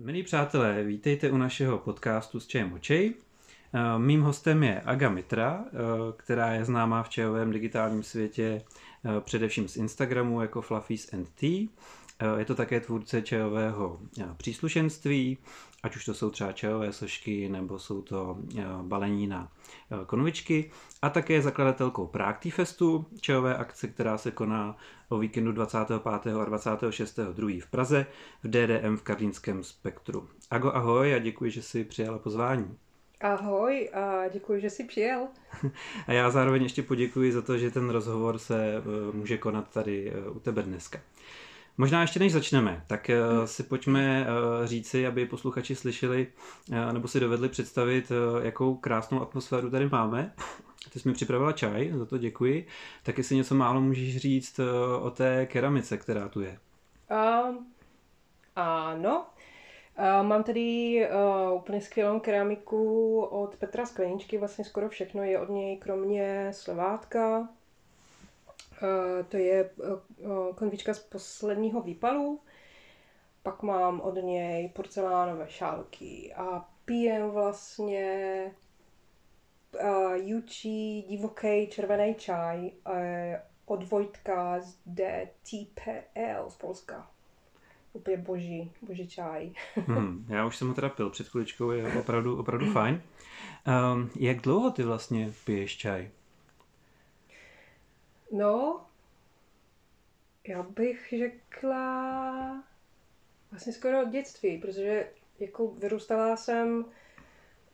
Milí přátelé, vítejte u našeho podcastu s čajem očej. Eh, mým hostem je Aga Mitra, eh, která je známá v čajovém digitálním světě eh, především z Instagramu jako Fluffies and Tea. Je to také tvůrce čajového příslušenství, ať už to jsou třeba čajové složky, nebo jsou to balení na konvičky. A také je zakladatelkou Prague Festu, čajové akce, která se koná o víkendu 25. a 26. 2. v Praze v DDM v Karlínském spektru. Ago, ahoj a děkuji, že jsi přijala pozvání. Ahoj a děkuji, že jsi přijel. A já zároveň ještě poděkuji za to, že ten rozhovor se eh, může konat tady eh, u tebe dneska. Možná ještě než začneme, tak eh, hmm. si pojďme říci, aby posluchači slyšeli nebo si dovedli představit, jakou krásnou atmosféru tady máme. Ty jsi mi připravila čaj, za to děkuji. Tak jestli něco málo můžeš říct o té keramice, která tu je. Uh, ano, Uh, mám tady uh, úplně skvělou keramiku od Petra Skleničky, vlastně skoro všechno je od něj, kromě slovátka. Uh, to je uh, konvička z posledního výpalu. Pak mám od něj porcelánové šálky a pijem vlastně uh, Jučí divoký červený čaj uh, od Vojtka z DTPL z Polska úplně boží, boží čaj. hmm, já už jsem ho teda pil před chviličkou, je opravdu, opravdu fajn. Um, jak dlouho ty vlastně piješ čaj? No, já bych řekla vlastně skoro od dětství, protože jako vyrůstala jsem,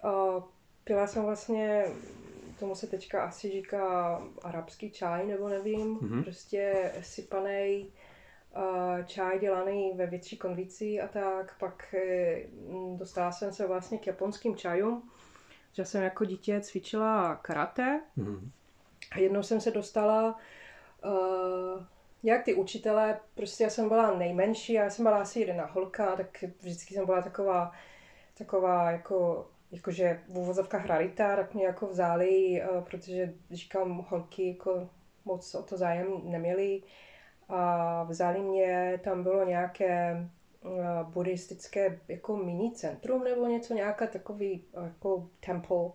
uh, pila jsem vlastně, tomu se teďka asi říká arabský čaj, nebo nevím, mm-hmm. prostě sypanej čaj dělaný ve větší konvici a tak. Pak eh, dostala jsem se vlastně k japonským čajům, že jsem jako dítě cvičila karate mm. A jednou jsem se dostala uh, jak ty učitelé, prostě já jsem byla nejmenší, já jsem byla asi jedna holka, tak vždycky jsem byla taková, taková jako jakože v úvozovkách rarita, tak mě jako vzali, uh, protože říkám, holky jako moc o to zájem neměli a vzali mě, tam bylo nějaké uh, buddhistické jako mini centrum nebo něco, nějaká takový jako temple, uh,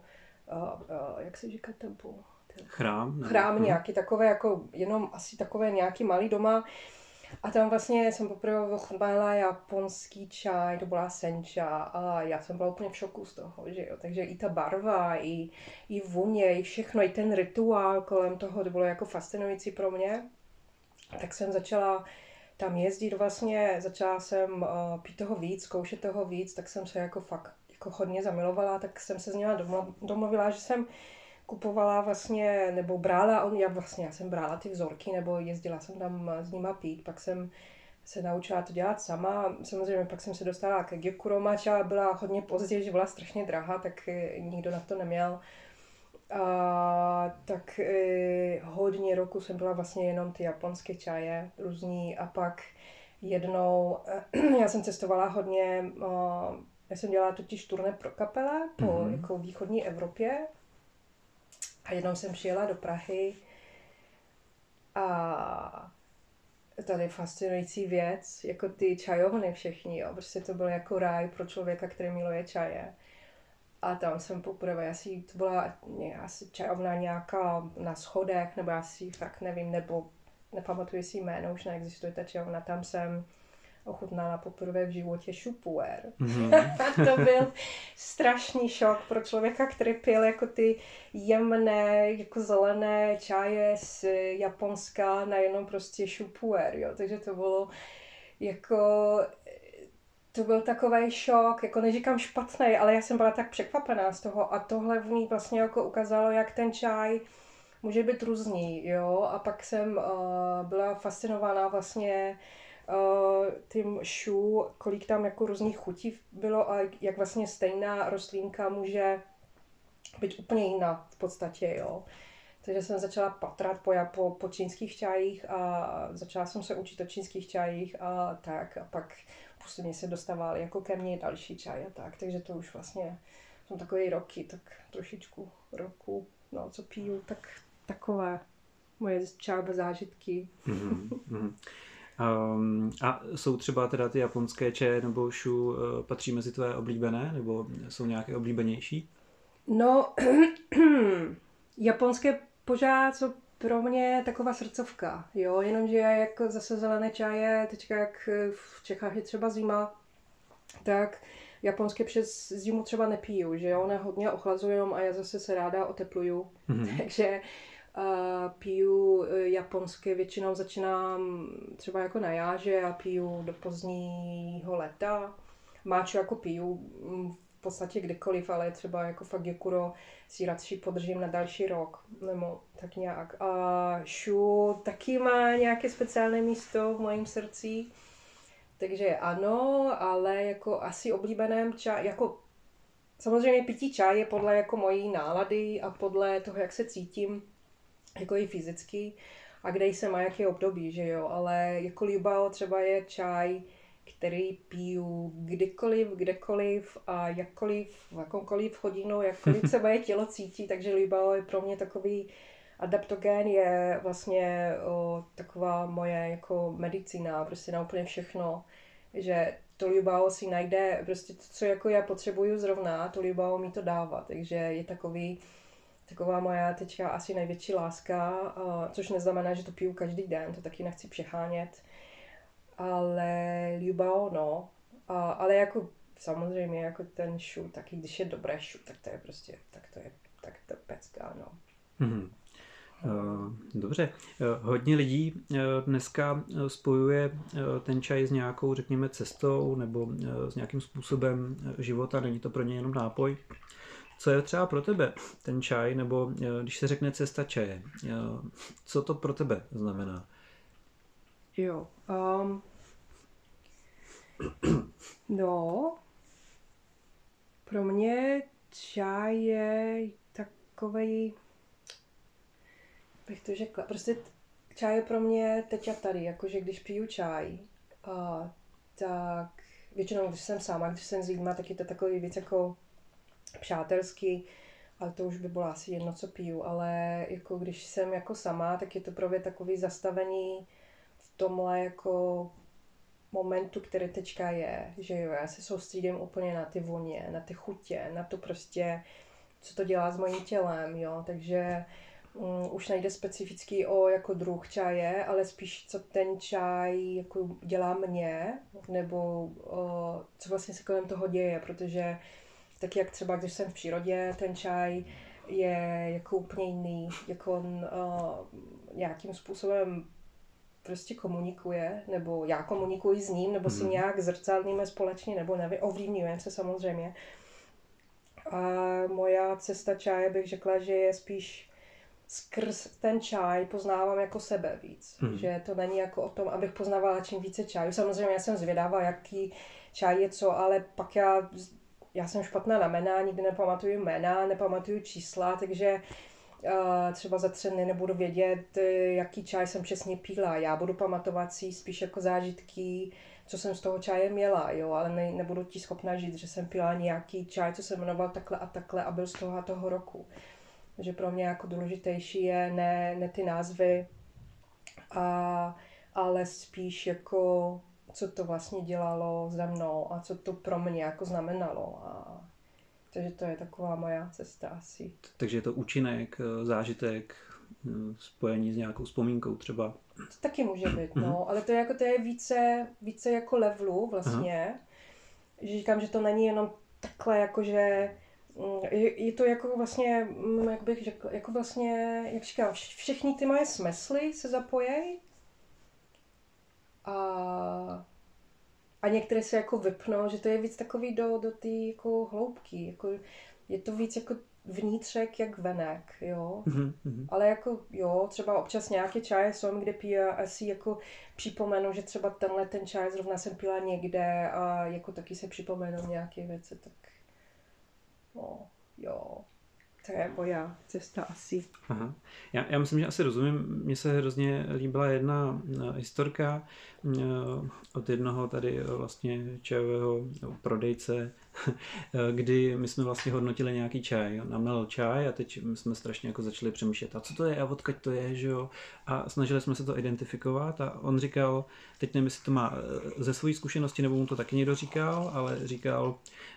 uh, jak se říká temple? Chrám? Chrám ne? Mhm. nějaký, takové jako, jenom asi takové nějaký malý doma. A tam vlastně jsem poprvé ochutnala japonský čaj, to byla sencha a já jsem byla úplně v šoku z toho, že jo. Takže i ta barva, i, i vůně, i všechno, i ten rituál kolem toho, to bylo jako fascinující pro mě tak jsem začala tam jezdit vlastně, začala jsem uh, pít toho víc, zkoušet toho víc, tak jsem se jako fakt jako hodně zamilovala, tak jsem se z něho domluvila, že jsem kupovala vlastně, nebo brala, on, já vlastně, já jsem brala ty vzorky, nebo jezdila jsem tam s nima pít, pak jsem se naučila to dělat sama. Samozřejmě pak jsem se dostala ke Gykuromača, byla hodně pozdě, že byla strašně drahá, tak eh, nikdo na to neměl a, tak e, hodně roku jsem byla vlastně jenom ty japonské čaje různý a pak jednou, já jsem cestovala hodně, já jsem dělala totiž turné pro kapele po mm-hmm. jako východní Evropě a jednou jsem přijela do Prahy a tady fascinující věc, jako ty čajovny všichni, jo, prostě to byl jako ráj pro člověka, který miluje čaje. A tam jsem poprvé asi, to byla asi čajovna nějaká na schodech, nebo asi fakt nevím, nebo nepamatuji si jméno, už neexistuje ta čajovna, tam jsem ochutnala poprvé v životě šupuer. Mm-hmm. to byl strašný šok pro člověka, který pil jako ty jemné, jako zelené čaje z Japonska, najednou prostě šupuer, jo. Takže to bylo jako to byl takový šok, jako neříkám špatný, ale já jsem byla tak překvapená z toho a tohle v ní vlastně jako ukázalo, jak ten čaj může být různý, jo, a pak jsem uh, byla fascinovaná vlastně uh, tím šu, kolik tam jako různých chutí bylo a jak vlastně stejná rostlínka může být úplně jiná v podstatě, jo. Takže jsem začala patrat po, po, po čínských čajích a začala jsem se učit o čínských čajích a tak. A pak postupně se dostával jako ke mně další čaj a tak, takže to už vlastně jsou takové roky, tak trošičku roku, no co piju, tak takové moje čába zážitky. mm-hmm. Um, a jsou třeba teda ty japonské če nebo šu, uh, patří mezi tvé oblíbené, nebo jsou nějaké oblíbenější? No, japonské pořád jsou pro mě taková srdcovka, jo, jenomže já jako zase zelené čaje, teďka jak v Čechách je třeba zima, tak japonské přes zimu třeba nepiju, že jo, one hodně ochlazují a já zase se ráda otepluju, mm-hmm. takže piju eh, japonské, většinou začínám třeba jako na jáže a piju do pozdního léta. Máču jako piju mm, v podstatě kdykoliv, ale třeba jako fakt Yakuro si radši podržím na další rok, nebo tak nějak. A Shu taky má nějaké speciální místo v mojím srdci, takže ano, ale jako asi oblíbeném čaj, jako samozřejmě pití čaj je podle jako mojí nálady a podle toho, jak se cítím, jako i fyzicky a kde jsem a jaké období, že jo, ale jako Liubao třeba je čaj, který piju kdykoliv, kdekoliv a jakkoliv, v jakoukoliv hodinu, jakkoliv se moje tělo cítí, takže Liubao je pro mě takový adaptogen je vlastně o, taková moje jako medicína, prostě na úplně všechno, že to Liubao si najde, prostě to, co jako já potřebuju zrovna, to Liubao mi to dává, takže je takový, taková moja teďka asi největší láska, což neznamená, že to piju každý den, to taky nechci přechánět, ale Liubao, no, a, ale jako samozřejmě jako ten šu, taky když je dobré šu, tak to je prostě, tak to je, tak to je pecka, no. Mm-hmm. Dobře, eh, hodně lidí eh, dneska spojuje ten čaj s nějakou, řekněme, cestou nebo s nějakým způsobem života, není to pro ně jenom nápoj. Co je třeba pro tebe ten čaj, nebo když se řekne cesta čaje, co to pro tebe znamená? Jo, um, no, pro mě čaj je takový, bych to řekla, prostě čaj je pro mě teď a tady, jakože když piju čaj, a, tak většinou, když jsem sama, když jsem s lidma, tak je to takový víc jako přátelský, ale to už by bylo asi jedno, co piju, ale jako když jsem jako sama, tak je to pro mě takový zastavení v tomhle jako momentu, který teďka je, že jo, já se soustředím úplně na ty voně, na ty chutě, na to prostě, co to dělá s mojím tělem, jo, takže um, už nejde specificky o jako druh čaje, ale spíš co ten čaj jako dělá mě, nebo o, co vlastně se kolem toho děje, protože tak jak třeba když jsem v přírodě, ten čaj je jako úplně jiný, jako on uh, nějakým způsobem prostě komunikuje, nebo já komunikuji s ním, nebo si hmm. nějak zrcadlíme společně, nebo nevím, ovlivňujeme se samozřejmě. A moja cesta čaje bych řekla, že je spíš skrz ten čaj poznávám jako sebe víc. Hmm. Že to není jako o tom, abych poznávala čím více čajů. Samozřejmě já jsem zvědavá, jaký čaj je co, ale pak já, já jsem špatná na jména, nikdy nepamatuju jména, nepamatuju čísla, takže uh, třeba za tři dny nebudu vědět, jaký čaj jsem přesně píla. Já budu pamatovat si spíš jako zážitky, co jsem z toho čaje měla, jo, ale ne, nebudu ti schopna říct, že jsem pila nějaký čaj, co se jmenoval takhle a takhle a byl z toho a toho roku. Takže pro mě jako důležitější je ne, ne ty názvy, a, ale spíš jako co to vlastně dělalo za mnou a co to pro mě jako znamenalo. A, takže to je taková moja cesta asi. Takže je to účinek, eh, zážitek, eh, spojení s nějakou vzpomínkou třeba? To taky může být, no, mm-hmm. ale to je jako to je více, více jako levelu vlastně. Aha. Že říkám, že to není jenom takhle jako, že mm, je, je to jako vlastně, mm, jak bych řekl, jako vlastně, jak říkám, všechny ty moje smysly se zapojejí a a některé se jako vypnou, že to je víc takový do, do té jako hloubky, jako je to víc jako vnitřek jak venek, jo. Mm-hmm. Ale jako jo, třeba občas nějaké čaje jsou, kde piju a si jako připomenu, že třeba tenhle ten čaj zrovna jsem pila někde a jako taky se připomenu nějaké věci, tak no. To je moja cesta asi. Aha. Já, já myslím, že asi rozumím. Mně se hrozně líbila jedna uh, historka uh, od jednoho tady uh, vlastně čajového prodejce kdy my jsme vlastně hodnotili nějaký čaj. On čaj a teď jsme strašně jako začali přemýšlet, a co to je a odkud to je, že jo? A snažili jsme se to identifikovat a on říkal, teď nevím, jestli to má eh, ze své zkušenosti, nebo mu to taky někdo říkal, ale říkal,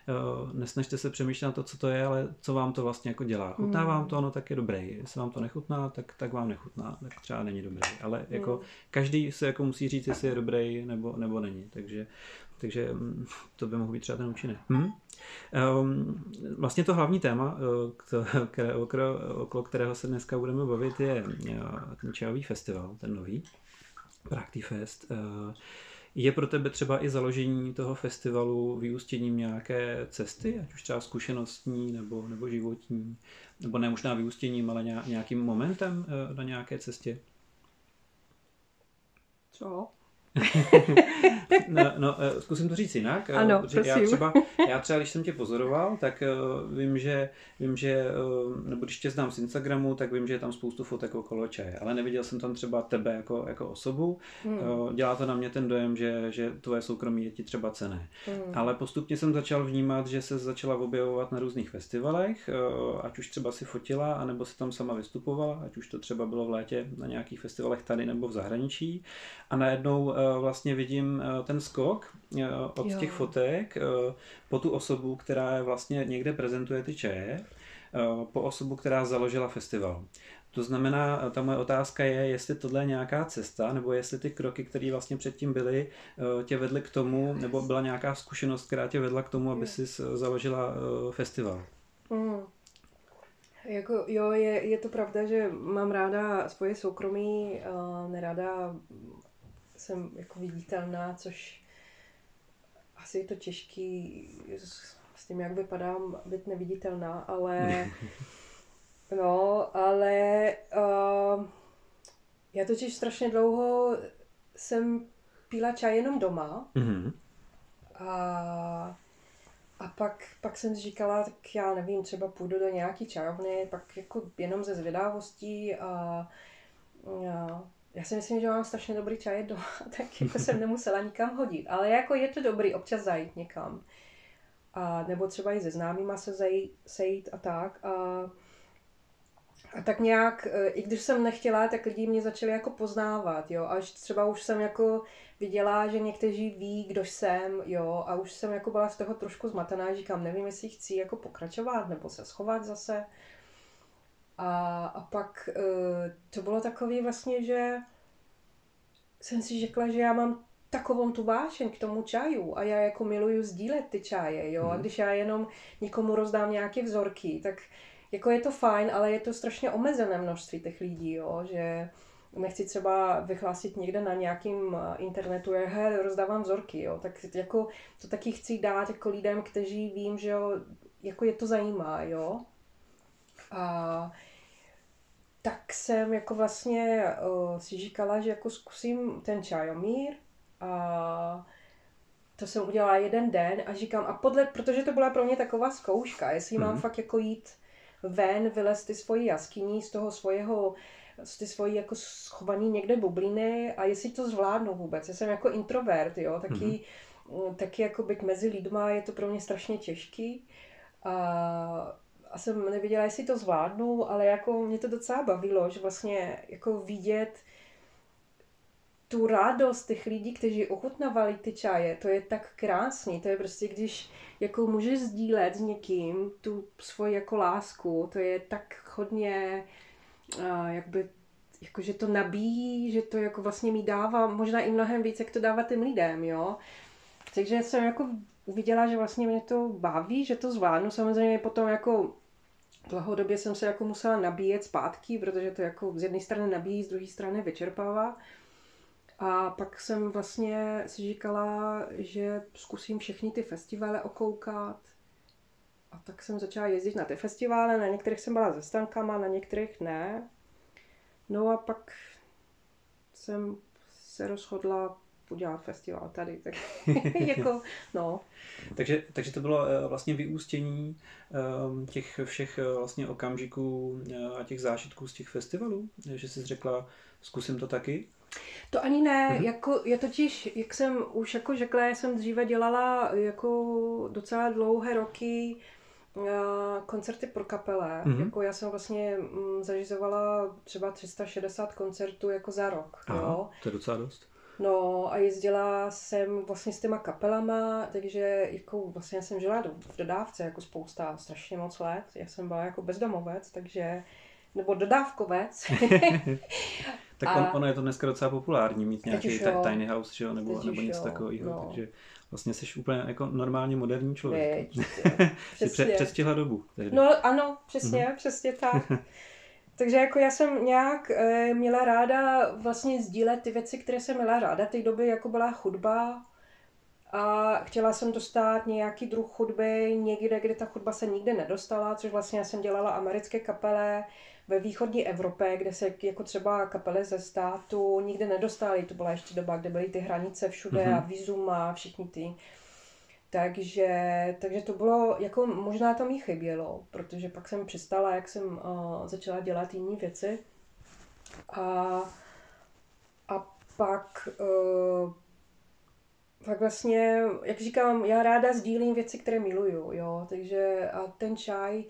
uh, nesnažte se přemýšlet na to, co to je, ale co vám to vlastně jako dělá. Chutná mm. vám to, no tak je dobrý. Jestli vám to nechutná, tak, tak vám nechutná, tak třeba není dobrý. Ale jako mm. každý se jako musí říct, jestli je dobrý nebo, nebo není. Takže takže mm, to by mohl být třeba ten účinek. Hmm? Um, vlastně to hlavní téma, eh, které, okolo, okolo kterého se dneska budeme bavit, je eh, ten čajový festival, ten nový, Prakty Fest. Uh, je pro tebe třeba i založení toho festivalu vyústěním nějaké cesty, ať už třeba zkušenostní nebo, nebo životní, nebo ne možná vyústěním, ale nějakým momentem na nějaké cestě? Co? no, no, eh, zkusím to říct jinak. Eh, ano, já třeba, já třeba, když jsem tě pozoroval, tak uh, vím, že, vím, že uh, nebo když tě znám z Instagramu, tak vím, že je tam spoustu fotek okolo čaje, ale neviděl jsem tam třeba tebe jako, jako osobu. Hmm. Uh, dělá to na mě ten dojem, že, že tvoje soukromí je ti třeba cené. Hmm. Ale postupně jsem začal vnímat, že se začala objevovat na různých festivalech, uh, ať už třeba si fotila, anebo se tam sama vystupovala, ať už to třeba bylo v létě na nějakých festivalech tady nebo v zahraničí. A najednou Eh, vlastně vidím eh, ten skok eh, od jo. těch fotek po tu osobu, která vlastně někde prezentuje ty čaje, po osobu, která založila festival. To znamená, ta moje otázka je, jestli tohle je nějaká cesta, nebo jestli ty kroky, které vlastně předtím byly, tě vedly k tomu, nebo byla nějaká zkušenost, která tě vedla k tomu, aby si založila festival. Mm. Jako, jo, je, je to pravda, že mám ráda svoje soukromí, uh, neráda jsem jako viditelná, což asi je to těžký s, s tím, jak vypadám, být neviditelná, ale no, ale uh, já totiž strašně dlouho jsem pila čaj jenom doma mm-hmm. a, a pak, pak jsem říkala, tak já nevím, třeba půjdu do nějaký čajovny, pak jako jenom ze zvědavostí a, a já si myslím, že mám strašně dobrý čaj doma, tak jako jsem nemusela nikam hodit. Ale jako je to dobrý občas zajít někam. A, nebo třeba i se známýma se zajít, sejít a tak. A, a tak nějak, e, i když jsem nechtěla, tak lidi mě začali jako poznávat, jo. Až třeba už jsem jako viděla, že někteří ví, kdo jsem, jo. A už jsem jako byla z toho trošku zmatená, říkám, nevím, jestli chci jako pokračovat, nebo se schovat zase. A, a pak uh, to bylo takový vlastně, že jsem si řekla, že já mám takovou tu vášeň k tomu čaju a já jako miluju sdílet ty čaje, jo. A mhm. když já jenom někomu rozdám nějaké vzorky, tak jako je to fajn, ale je to strašně omezené množství těch lidí, jo, že nechci třeba vyhlásit někde na nějakým eh, internetu, že he, rozdávám vzorky, jo, tak jako to taky chci dát jako lidem, kteří vím, že jo, jako je to zajímá, jo. A tak jsem jako vlastně uh, si říkala, že jako zkusím ten čajomír a to jsem udělala jeden den a říkám, a podle, protože to byla pro mě taková zkouška, jestli mm-hmm. mám mhm. fakt jako jít ven, vylézt ty svoji jaskyní z toho svojeho, z ty svojí jako schovaný někde bubliny a jestli to zvládnu vůbec. Já jsem jako introvert, jo, taky, mm-hmm. taky jako být mezi lidma je to pro mě strašně těžký. A a jsem nevěděla, jestli to zvládnu, ale jako mě to docela bavilo, že vlastně jako vidět tu radost těch lidí, kteří ochutnávali ty čaje, to je tak krásný, to je prostě, když jako můžeš sdílet s někým tu svoji jako lásku, to je tak hodně, uh, jakby, jako že to nabíjí, že to jako vlastně mi dává možná i mnohem víc, jak to dává těm lidem, jo. Takže jsem jako uviděla, že vlastně mě to baví, že to zvládnu. Samozřejmě potom jako dlouhodobě jsem se jako musela nabíjet zpátky, protože to jako z jedné strany nabíjí, z druhé strany vyčerpává. A pak jsem vlastně si říkala, že zkusím všechny ty festivaly okoukat. A tak jsem začala jezdit na ty festivály, na některých jsem byla se stankama, na některých ne. No a pak jsem se rozhodla udělat festival tady. Tak jako, no. takže, takže to bylo eh, vlastně vyústění ehm, těch všech eh, vlastně okamžiků eh, a těch zážitků z těch festivalů, že jsi řekla, zkusím to taky? To ani ne, mm-hmm. jako je totiž, jak jsem už jako řekla, já jsem dříve dělala jako docela dlouhé roky koncerty pro kapele. Mm-hmm. Jako já jsem vlastně mm, zařizovala třeba 360 koncertů jako za rok. Aha, jo. To je docela dost. No a jezdila jsem vlastně s těma kapelama, takže jako vlastně jsem žila v dodávce jako spousta, strašně moc let. Já jsem byla jako bezdomovec, takže nebo dodávkovec. tak a... on, ono je to dneska docela populární mít nějaký tiny house, že? nebo, nebo něco takového, no. takže vlastně jsi úplně jako normálně moderní člověk. Jsi pře- přestihla dobu. Tehdy. No ano, přesně, mm-hmm. přesně tak. Takže jako já jsem nějak e, měla ráda vlastně sdílet ty věci, které jsem měla ráda. Té doby jako byla chudba a chtěla jsem dostat nějaký druh chudby někde, kde ta chudba se nikdy nedostala, což vlastně já jsem dělala americké kapele ve východní Evropě, kde se jako třeba kapely ze státu nikdy nedostaly. To byla ještě doba, kde byly ty hranice všude mm-hmm. a vizum a všichni ty. Takže, takže to bylo, jako možná to mi chybělo, protože pak jsem přestala, jak jsem uh, začala dělat jiné věci. A, a pak, uh, pak vlastně, jak říkám, já ráda sdílím věci, které miluju, jo, takže a ten čaj,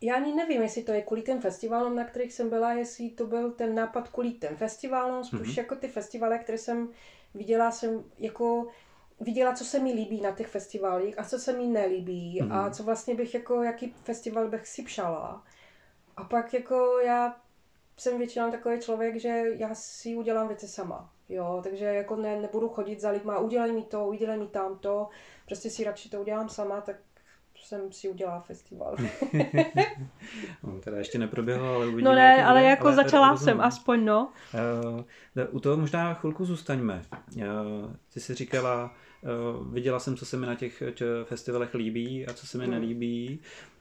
já ani nevím, jestli to je kvůli těm festivalům, na kterých jsem byla, jestli to byl ten nápad kvůli těm festivalům, spíš mm-hmm. jako ty festivaly, které jsem viděla, jsem jako viděla, co se mi líbí na těch festivalích a co se mi nelíbí mm-hmm. a co vlastně bych jako, jaký festival bych si přala. A pak jako já jsem většinou takový člověk, že já si udělám věci sama. Jo, takže jako ne, nebudu chodit za lidma, udělej mi to, udělej mi tamto, prostě si radši to udělám sama, tak jsem si udělala festival. On teda ještě neproběhl, ale uvidíme. No ne, ale jako ale začala jsem aspoň, no. Uh, u toho možná chvilku zůstaňme. Uh, ty jsi říkala, viděla jsem, co se mi na těch festivalech líbí a co se mi hmm. nelíbí.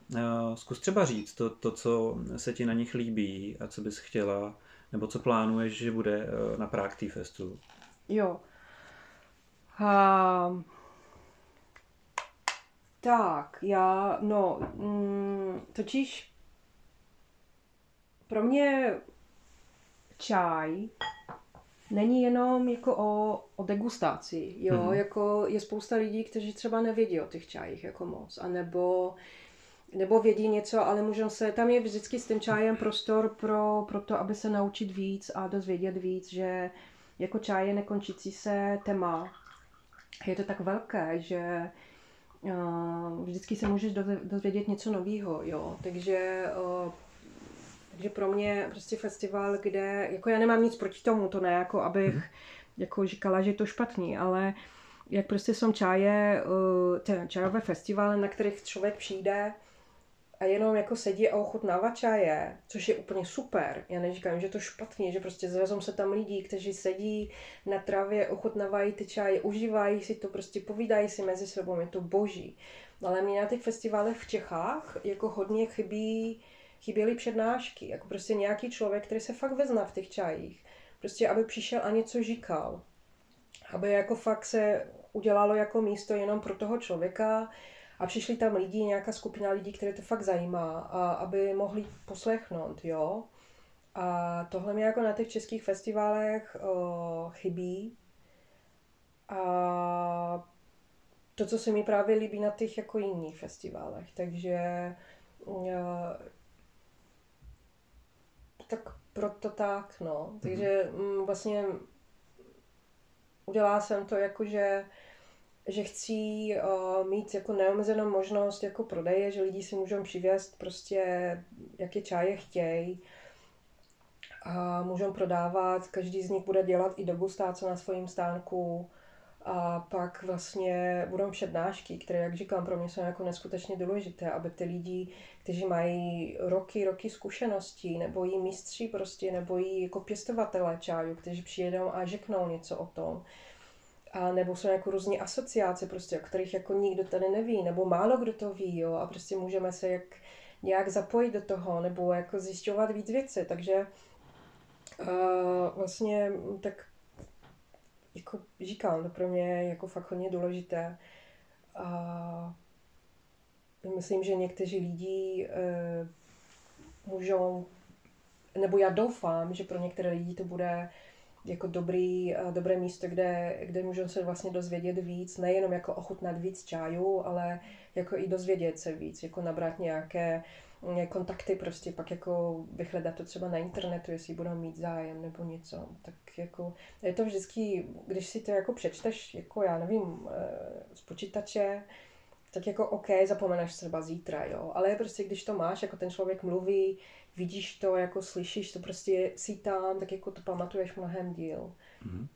Uh, zkus třeba říct to, to, co se ti na nich líbí a co bys chtěla, nebo co plánuješ, že bude na Prague Tea Festu. Jo. Uh, tak, já, no, mm, totiž pro mě čaj není jenom jako o, o degustaci, jo, mm-hmm. jako je spousta lidí, kteří třeba nevědí o těch čajích jako moc, anebo nebo vědí něco, ale můžou se, tam je vždycky s tím čajem prostor pro, pro to, aby se naučit víc a dozvědět víc, že jako čaj je nekončící se téma. Je to tak velké, že vždycky se můžeš dozvědět něco nového, jo, takže takže pro mě prostě festival, kde, jako já nemám nic proti tomu, to ne jako abych mm-hmm. jako říkala, že je to špatný, ale jak prostě jsou čaje, ten čajové festivaly, na kterých člověk přijde a jenom jako sedí a ochutnává čaje, což je úplně super. Já neříkám, že to špatně, že prostě zrazom se tam lidi, kteří sedí na travě, ochutnávají ty čaje, užívají si to, prostě povídají si mezi sebou, je to boží. Ale mě na těch festivalech v Čechách jako hodně chybí, chyběly přednášky, jako prostě nějaký člověk, který se fakt vezná v těch čajích. Prostě, aby přišel a něco říkal. Aby jako fakt se udělalo jako místo jenom pro toho člověka, a přišli tam lidi, nějaká skupina lidí, které to fakt zajímá, a aby mohli poslechnout, jo. A tohle mi jako na těch českých festivalech o, chybí. A to, co se mi právě líbí na těch jako jiných festivalech. Takže o, tak proto tak, no. Takže mm-hmm. m, vlastně udělala jsem to jako, že že chci uh, mít jako neomezenou možnost jako prodeje, že lidi si můžou přivězt prostě, jaké čaje chtějí a můžou prodávat, každý z nich bude dělat i degustáce na svém stánku a pak vlastně budou přednášky, které, jak říkám, pro mě jsou jako neskutečně důležité, aby ty lidi, kteří mají roky, roky zkušeností, nebo jí mistři prostě, nebo jí jako pěstovatele čáju, kteří přijedou a řeknou něco o tom, a nebo jsou jako různé asociace, prostě, o kterých jako nikdo tady neví, nebo málo kdo to ví, jo, a prostě můžeme se jak, nějak zapojit do toho, nebo jako zjišťovat víc věci, takže uh, vlastně tak jako říkám, to pro mě je jako fakt hodně důležité. A myslím, že někteří lidi e, můžou, nebo já doufám, že pro některé lidi to bude jako dobrý, eh, dobré místo, kde, kde můžou se vlastně dozvědět víc, nejenom jako ochutnat víc čáju, ale jako i dozvědět se víc, jako nabrat nějaké kontakty prostě, pak jako vyhledat to třeba na internetu, jestli budou mít zájem nebo něco. Tak jako je to vždycky, když si to jako přečteš, jako já nevím, eh, z počítače, tak jako OK, zapomeneš třeba zítra, jo. Ale prostě když to máš, jako ten člověk mluví, vidíš to, jako slyšíš to, prostě si tam, tak jako to pamatuješ mnohem díl. Mm-hmm.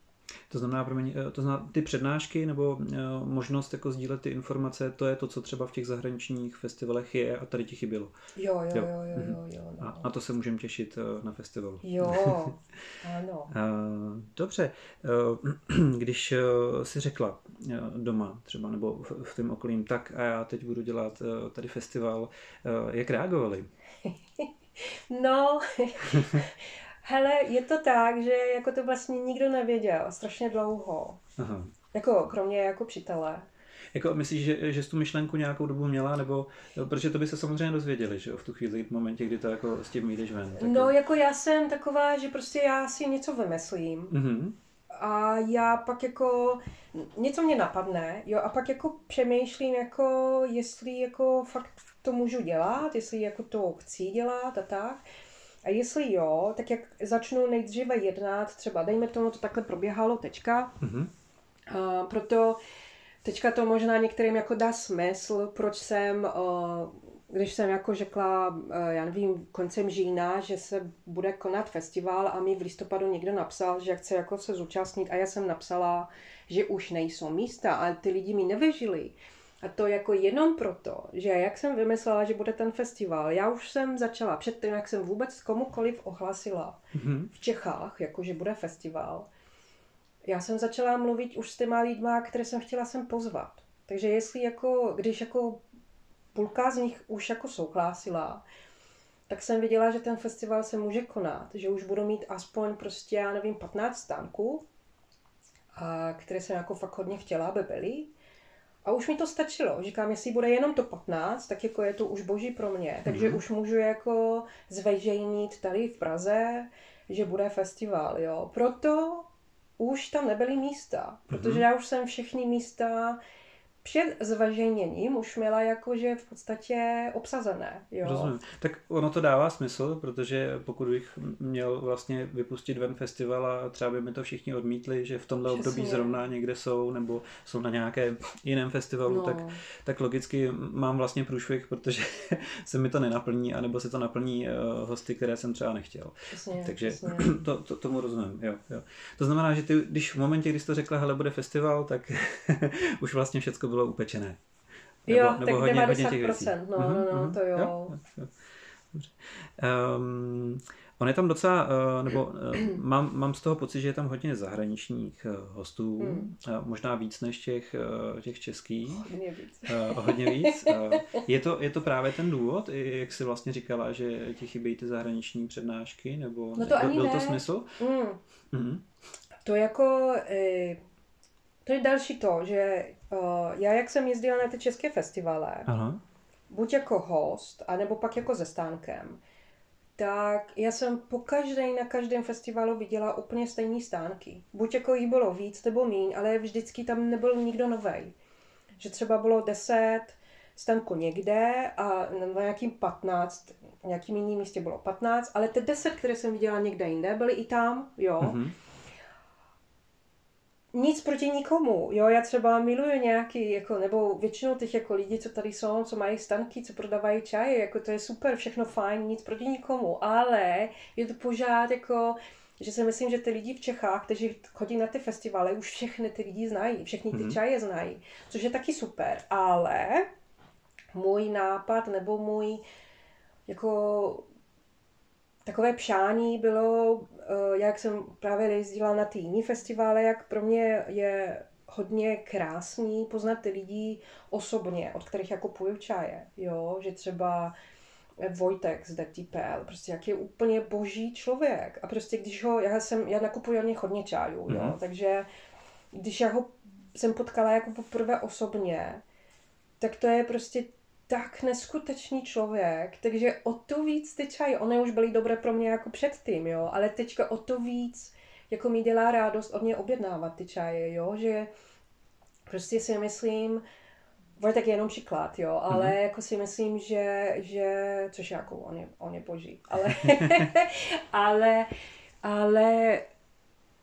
To znamená, promiň, eh, to znamená ty přednášky nebo uh, možnost jako sdílet ty informace, to je to, co třeba v těch zahraničních festivalech je a tady ti chybělo. Jo, jo, jo, jo, jo. jo, mhm. jo no. A na to se můžeme těšit uh, na festivalu. Jo, ano. dobře, když si řekla doma třeba nebo v, v tom okolím, tak a já teď budu dělat tady festival, jak reagovali? no, Hele, je to tak, že jako to vlastně nikdo nevěděl strašně dlouho. Aha. Jako, kromě jako přítele. Jako myslíš, že, že jsi tu myšlenku nějakou dobu měla, nebo protože to by se samozřejmě dozvěděli, že v tu chvíli, v momentě, kdy to jako s tím jdeš ven. Tak no, jako já jsem taková, že prostě já si něco vymyslím. Mm-hmm. A já pak jako, něco mě napadne, jo, a pak jako přemýšlím, jako jestli jako fakt to můžu dělat, jestli jako to chci dělat a tak. A jestli jo, tak jak začnu nejdříve jednat, třeba dejme tomu, to takhle proběhalo teďka, mm-hmm. a proto teďka to možná některým jako dá smysl, proč jsem, když jsem jako řekla, já nevím, koncem října, že se bude konat festival a mi v listopadu někdo napsal, že chce jako se zúčastnit a já jsem napsala, že už nejsou místa, ale ty lidi mi nevěřili. A to jako jenom proto, že jak jsem vymyslela, že bude ten festival, já už jsem začala předtím, jak jsem vůbec komukoliv ohlasila mm-hmm. v Čechách, jako že bude festival, já jsem začala mluvit už s těma lidma, které jsem chtěla sem pozvat. Takže jestli jako, když jako půlka z nich už jako souhlasila, tak jsem viděla, že ten festival se může konat, že už budu mít aspoň prostě, já nevím, 15 stánků, a které jsem jako fakt hodně chtěla, aby byly. A už mi to stačilo. Říkám, jestli bude jenom to 15, tak jako je to už boží pro mě. Takže mm-hmm. už můžu jako zveřejnit tady v Praze, že bude festival, jo. Proto už tam nebyly místa, protože mm-hmm. já už jsem všechny místa před zveřejněním už měla jakože v podstatě obsazené. Jo. Rozumím. Tak ono to dává smysl, protože pokud bych měl vlastně vypustit ven festival a třeba by mi to všichni odmítli, že v tomhle Přesně. období zrovna někde jsou nebo jsou na nějaké jiném festivalu, no. tak, tak logicky mám vlastně průšvih, protože se mi to nenaplní, anebo se to naplní uh, hosty, které jsem třeba nechtěl. Přesně, Takže přesně. To, to, tomu rozumím. Jo, jo. To znamená, že ty, když v momentě, kdy jsi to řekla, hele, bude festival, tak už vlastně všechno bylo upečené. Nebo, jo, nebo tak hodně, 90%, hodně těch věcí. no, no, no, mhm, to jo. jo, jo. Dobře. Um, on je tam docela, uh, nebo uh, mám, mám z toho pocit, že je tam hodně zahraničních uh, hostů, hmm. možná víc než těch, těch českých. Hodně víc. Hodně víc. Je, to, je to právě ten důvod, jak jsi vlastně říkala, že ti chybějí ty zahraniční přednášky, nebo no to ani byl ne. to smysl? Mm. Mm-hmm. To jako, e, to je další to, že Uh, já, jak jsem jezdila na ty české festivaly, Aha. buď jako host, anebo pak jako ze stánkem, tak já jsem po každé na každém festivalu viděla úplně stejné stánky. Buď jako jí bylo víc nebo míň, ale vždycky tam nebyl nikdo nový. Že třeba bylo deset stánku někde a na nějakým 15, nějakým jiným místě bylo 15, ale ty deset, které jsem viděla někde jinde, byly i tam, jo. Mm-hmm nic proti nikomu, jo, já třeba miluju nějaký, jako, nebo většinou těch jako lidi, co tady jsou, co mají stanky, co prodávají čaje, jako to je super, všechno fajn, nic proti nikomu, ale je to pořád jako, že si myslím, že ty lidi v Čechách, kteří chodí na ty festivaly, už všechny ty lidi znají, všechny ty mm-hmm. čaje znají, což je taky super, ale můj nápad nebo můj jako takové přání bylo, eh, jak jsem právě jezdila na ty jiné festivály, jak pro mě je hodně krásný poznat ty lidi osobně, od kterých jako půjdu čaje, jo, že třeba Vojtek z DTPL, prostě jak je úplně boží člověk. A prostě když ho, já jsem, já nakupuji od něj hodně čajů, jo, mm-hmm. takže když já ho jsem potkala jako poprvé osobně, tak to je prostě tak neskutečný člověk, takže o to víc ty čaje, one už byly dobré pro mě jako předtím, jo, ale teďka o to víc jako mi dělá radost od mě objednávat ty čaje, jo, že prostě si myslím, tak jenom příklad, jo, ale mm-hmm. jako si myslím, že, že což jako on je, on je boží, ale, ale, ale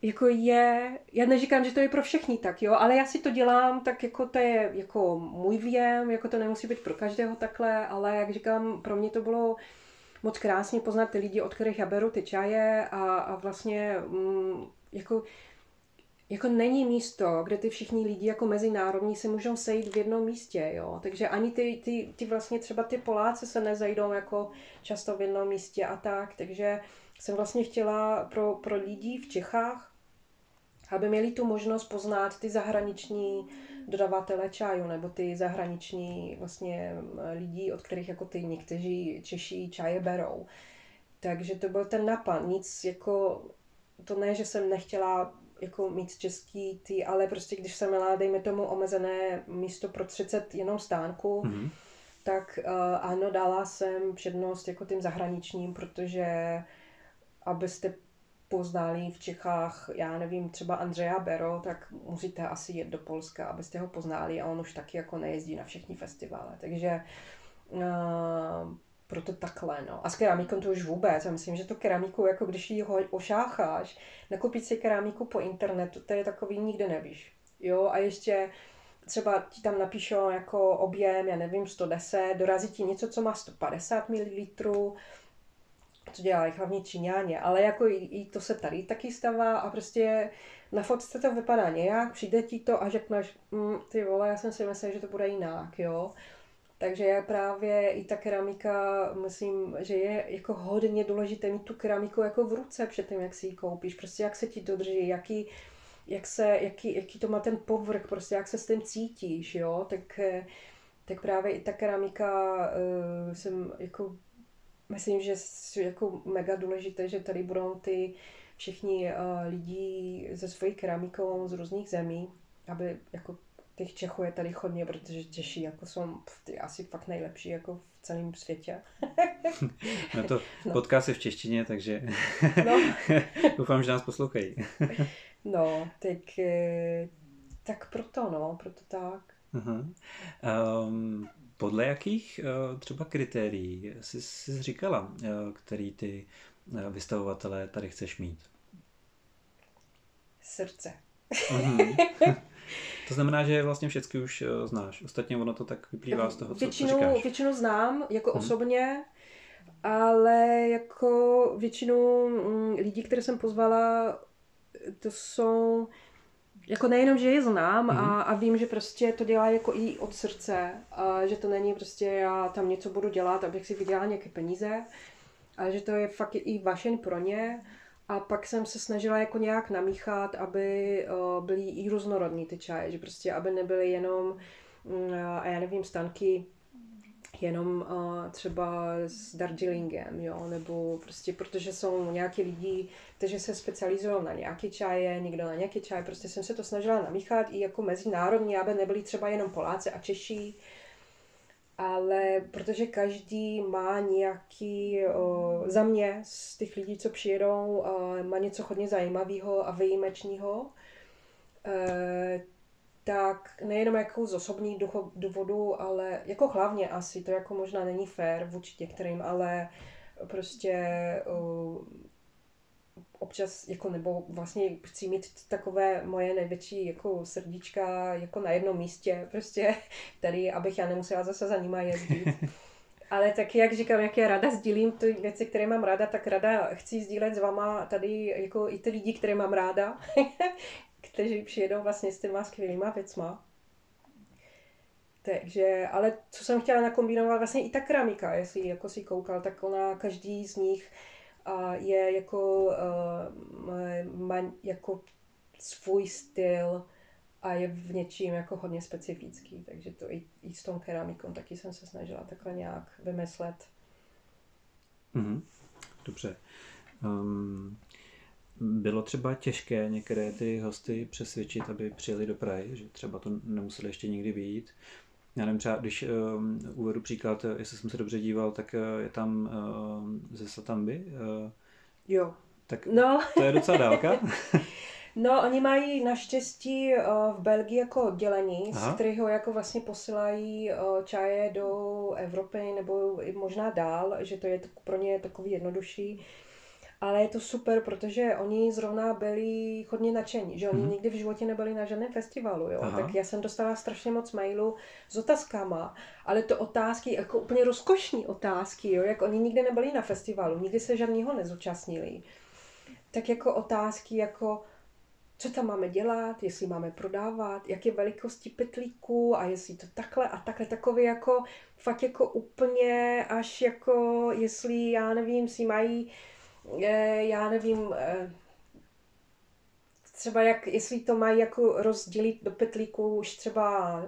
jako je, já neříkám, že to je pro všechny tak, jo, ale já si to dělám, tak jako to je jako můj věm, jako to nemusí být pro každého takhle, ale jak říkám, pro mě to bylo moc krásně poznat ty lidi, od kterých já beru ty čaje a, a vlastně mm, jako jako není místo, kde ty všichni lidi jako mezinárodní se můžou sejít v jednom místě, jo. Takže ani ty, ty, ty vlastně třeba ty Poláci se nezajdou jako často v jednom místě a tak. Takže jsem vlastně chtěla pro, pro lidi v Čechách, aby měli tu možnost poznat ty zahraniční dodavatele čaju, nebo ty zahraniční vlastně lidi, od kterých jako ty někteří Češi čaje berou. Takže to byl ten napad. Nic jako, to ne, že jsem nechtěla jako mít český ty, ale prostě když jsem měla, dejme tomu, omezené místo pro 30 jenom stánku, mm-hmm. tak uh, ano, dala jsem přednost jako tím zahraničním, protože abyste poznali v Čechách, já nevím, třeba Andreja Bero, tak musíte asi jet do Polska, abyste ho poznali a on už taky jako nejezdí na všechny festivály. Takže uh, proto takhle, no. A s keramikou to už vůbec. Já myslím, že to keramiku, jako když ji ošácháš, nakoupit si keramiku po internetu, to je takový, nikde nevíš. Jo, a ještě třeba ti tam napíšou jako objem, já nevím, 110, dorazí ti něco, co má 150 ml, co dělají hlavně Číňáně, ale jako i, i to se tady taky stává a prostě na fotce to vypadá nějak, přijde ti to a řekneš, mm, ty vole, já jsem si myslel, že to bude jinak, jo. Takže je právě i ta keramika, myslím, že je jako hodně důležité mít tu keramiku jako v ruce před tím, jak si ji koupíš. Prostě jak se ti to drží, jaký, jak se, jaký, jaký to má ten povrch, prostě jak se s tím cítíš, jo. Tak, tak právě i ta keramika uh, jsem jako, myslím, že je jako mega důležité, že tady budou ty všichni uh, lidi se svojí keramikou z různých zemí, aby jako těch Čechů je tady hodně, protože Češi jako jsou ty asi fakt nejlepší jako v celém světě. no to no. podcast je v češtině, takže no. doufám, že nás poslouchají. no, tak, eh, tak proto, no, proto tak. Uh-huh. Um, podle jakých uh, třeba kritérií jsi, jsi říkala, uh, který ty uh, vystavovatelé tady chceš mít? Srdce. Uh-huh. To znamená, že vlastně všechny už znáš. Ostatně ono to tak vyplývá z toho, co, většinu, co říkáš. Většinu znám jako hmm. osobně, ale jako většinu mm, lidí, které jsem pozvala, to jsou jako nejenom, že je znám mm-hmm. a, a vím, že prostě to dělá jako i od srdce a že to není prostě já tam něco budu dělat, abych si vydělala nějaké peníze, ale že to je fakt i vašeň pro ně a pak jsem se snažila jako nějak namíchat, aby uh, byly i různorodní ty čaje, že prostě aby nebyly jenom, uh, a já nevím, stanky jenom uh, třeba s Darjeelingem, jo, nebo prostě protože jsou nějaký lidi, kteří se specializují na nějaké čaje, někdo na nějaké čaje, prostě jsem se to snažila namíchat i jako mezinárodně, aby nebyli třeba jenom Poláci a Češi, ale protože každý má nějaký, o, za mě z těch lidí, co přijedou, o, má něco hodně zajímavého a výjimečného, tak nejenom jako z osobních důvodů, ale jako hlavně asi, to jako možná není fér vůči některým, ale prostě o, občas, jako nebo vlastně chci mít takové moje největší jako srdíčka jako na jednom místě, prostě tady, abych já nemusela zase za nima jezdit. Ale tak jak říkám, jak já ráda sdílím ty věci, které mám ráda, tak ráda chci sdílet s váma tady jako i ty lidi, které mám ráda, kteří přijedou vlastně s těma skvělýma věcma. Takže, ale co jsem chtěla nakombinovat, vlastně i ta keramika, jestli jako si koukal, tak ona, každý z nich a je jako, uh, má jako svůj styl a je v něčím jako hodně specifický, takže to i, i s tou keramikou taky jsem se snažila takhle nějak vymyslet. Mm-hmm. Dobře. Um, bylo třeba těžké některé ty hosty přesvědčit, aby přijeli do Prahy, že třeba to nemuseli ještě nikdy být. Já nevím, třeba když um, uvedu příklad, jestli jsem se dobře díval, tak uh, je tam uh, ze Satamby. Uh, jo. Tak no. to je docela dálka. No, oni mají naštěstí uh, v Belgii jako oddělení, Aha. z kterého jako vlastně posílají uh, čaje do Evropy nebo i možná dál, že to je pro ně takový jednodušší. Ale je to super, protože oni zrovna byli hodně nadšení, že oni hmm. nikdy v životě nebyli na žádném festivalu, jo. Aha. Tak já jsem dostala strašně moc mailů s otázkama, ale to otázky, jako úplně rozkošní otázky, jo, jak oni nikdy nebyli na festivalu, nikdy se žádného nezúčastnili. Tak jako otázky jako, co tam máme dělat, jestli máme prodávat, jaké velikosti pytlíků a jestli to takhle a takhle takové jako fakt jako úplně až jako jestli já nevím, si mají já nevím eh, třeba jak, jestli to mají jako rozdělit do pytlíků už třeba